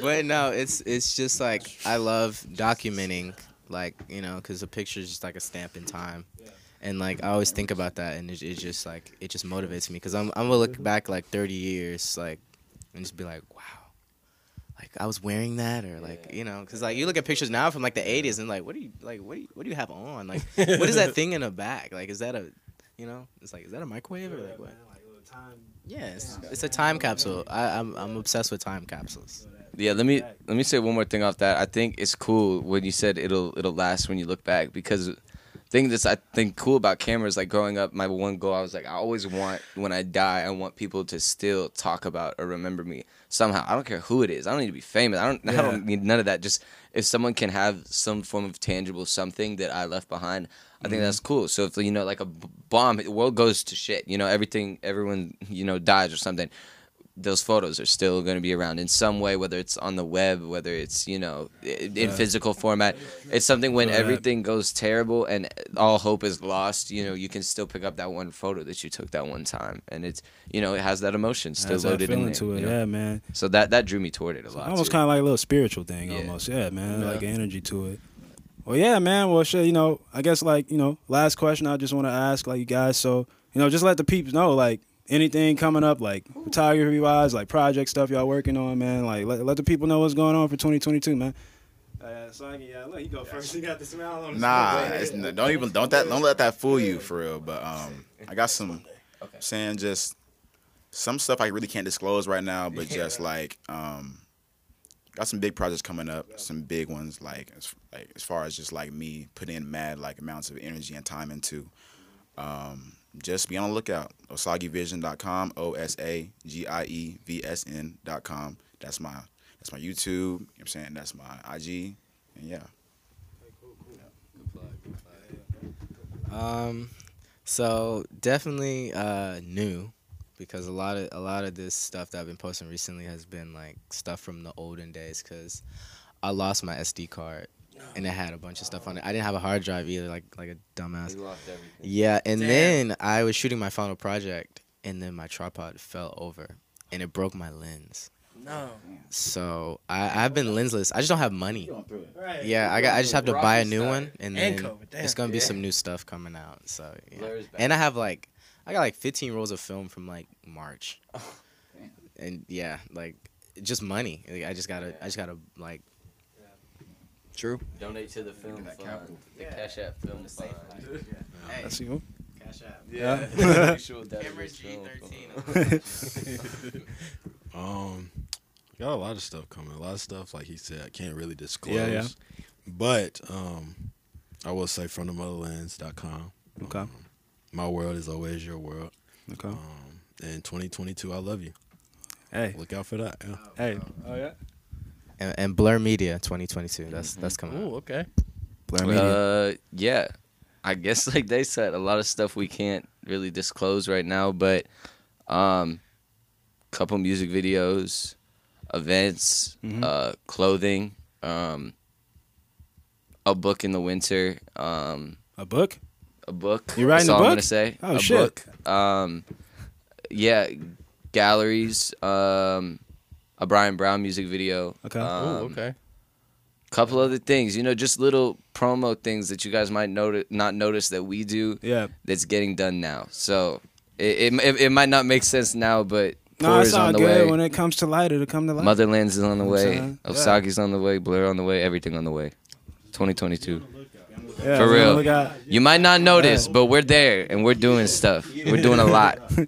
but no, it's it's just like I love documenting, like you know, because a picture is just like a stamp in time, Yeah and like I always think about that, and it, it just like it just motivates me because I'm I'm gonna look back like 30 years, like, and just be like, wow. Like I was wearing that, or like you know, because like you look at pictures now from like the '80s, and like, what do you like? What do you what do you have on? Like, what is that thing in the back? Like, is that a, you know, it's like, is that a microwave or like what? Yeah, it's, it's a time capsule. I, I'm I'm obsessed with time capsules. Yeah, let me let me say one more thing off that. I think it's cool when you said it'll it'll last when you look back because thing that's I think cool about cameras like growing up my one goal I was like I always want when I die I want people to still talk about or remember me somehow. I don't care who it is. I don't need to be famous. I don't I don't need none of that. Just if someone can have some form of tangible something that I left behind, I think mm-hmm. that's cool. So if you know like a bomb the world goes to shit, you know, everything everyone, you know, dies or something those photos are still going to be around in some way, whether it's on the web, whether it's you know in physical format. It's something when Right. everything goes terrible and all hope is lost. You know, you can still pick up that one photo that you took that one time, and it's you know it has that emotion still Has loaded in there. to it, you know? yeah, man. So that that drew me toward it a lot. almost kind of like a little spiritual thing, Yeah. almost. Yeah, man, like energy to it. Well, yeah, man. Well, shit, you know, I guess like you know, last question I just want to ask, like you guys, so you know, just let the peeps know, like anything coming up, like photography wise, like project stuff y'all working on, man. Like let, let the people know what's going on for 2022, man. Uh, so I can, yeah, let you go first. You got the smile on. Nah, it's, don't even don't that don't let that fool you for real. But um, I got some saying just some stuff I really can't disclose right now, but just like um, got some big projects coming up, some big ones like as, like as far as just like me putting in mad like amounts of energy and time into. Um, just be on the lookout. OsagiVision.com, O S A G I E V S N.com. That's my that's my YouTube. You know what I'm saying? That's my IG. And yeah. Um, so definitely uh new because a lot of a lot of this stuff that I've been posting recently has been like stuff from the olden days because I lost my SD card and it had a bunch of stuff on it. I didn't have a hard drive either, like like a dumbass. You lost everything. Yeah, and then I was shooting my final project, and then my tripod fell over, and it broke my lens. No. So I, I've been lensless. I just don't have money. Yeah, I got. I just have to buy a new one, and then And COVID, it's gonna be Yeah. some new stuff coming out. So yeah. And I have like, I got like 15 rolls of film from like March, Oh, and yeah, like just money. Like, I just gotta. I just gotta like. True. Donate to the film fund, capital. the Cash App Film Fund. That's you. Cash app. Yeah. Yeah. Visual Database Film Fund. Um, got a lot of stuff coming. A lot of stuff, like he said, I can't really disclose. Yeah, yeah. But um, I will say from the motherlands.com. Okay. My world is always your world. Okay. Um, and 2022, I love you. Hey, Look out for that. Yeah. hey. Oh yeah. And, and Blur Media 2022. That's that's coming. Ooh, out. okay. Blur Media. Uh, yeah. I guess like they said, a lot of stuff we can't really disclose right now, but um, couple music videos, events, Mhm. uh, clothing, um, a book in the winter, um, a book. a book. You writing That's a all I'm gonna say. Oh, a shit. book. Um, yeah, galleries. Um, a Brian Brown music video. Okay. Um, Ooh, okay. couple other things, you know, just little promo things that you guys might notice, not notice that we do Yeah. that's getting done now. So it it, it, it might not make sense now, but No, it's all on the good. way. When it comes to light, it'll come to light. Motherlands is on the way. saying, yeah. Osagi's on the way. Blur on the way. Everything on the way. 2022. yeah, for real. You might not notice, but we're there and we're doing stuff. We're doing a lot. We're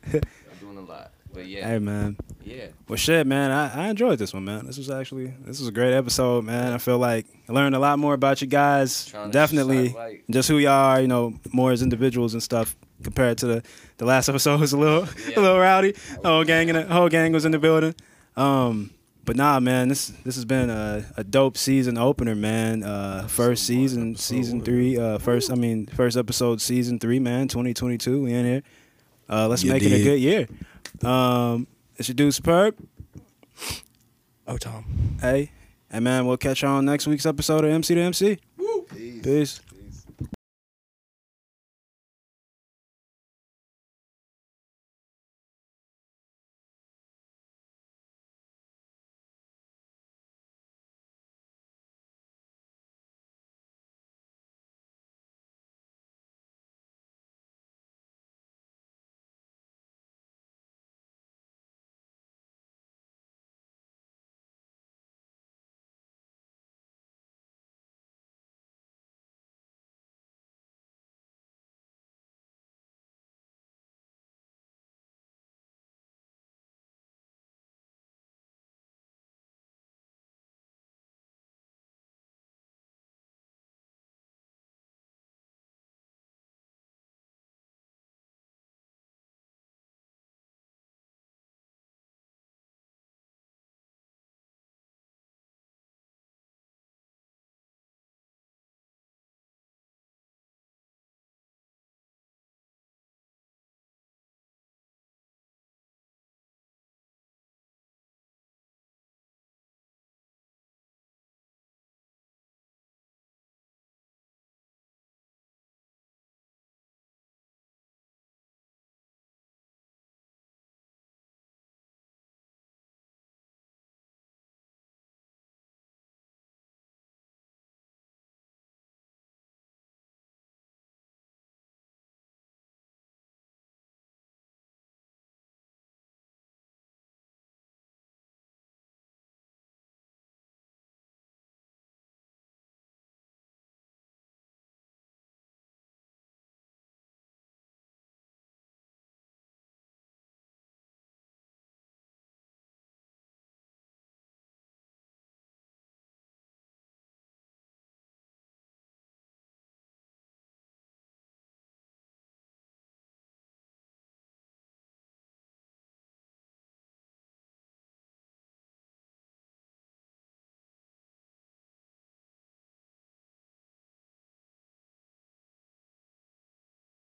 doing a lot. But yeah, Hey man. Yeah. Well, shit, man. I, I enjoyed this one, man. This was actually this was a great episode, man. I feel like I learned a lot more about you guys. Trying Definitely, shine just who y'all are. You know, more as individuals and stuff compared to the the last episode was a little Yeah. a little rowdy. The whole gang in the whole gang was in the building. Um, but nah, man. This this has been a, a dope season opener, man. Uh, first season, season three. Uh, first, I mean, first episode, season three, man. Twenty twenty two. We in here. Uh, let's You make it a good year. Um, it's your dude superb. Oh, Tom. Hey, and man, we'll catch you on next week's episode of MC to MC. Peace.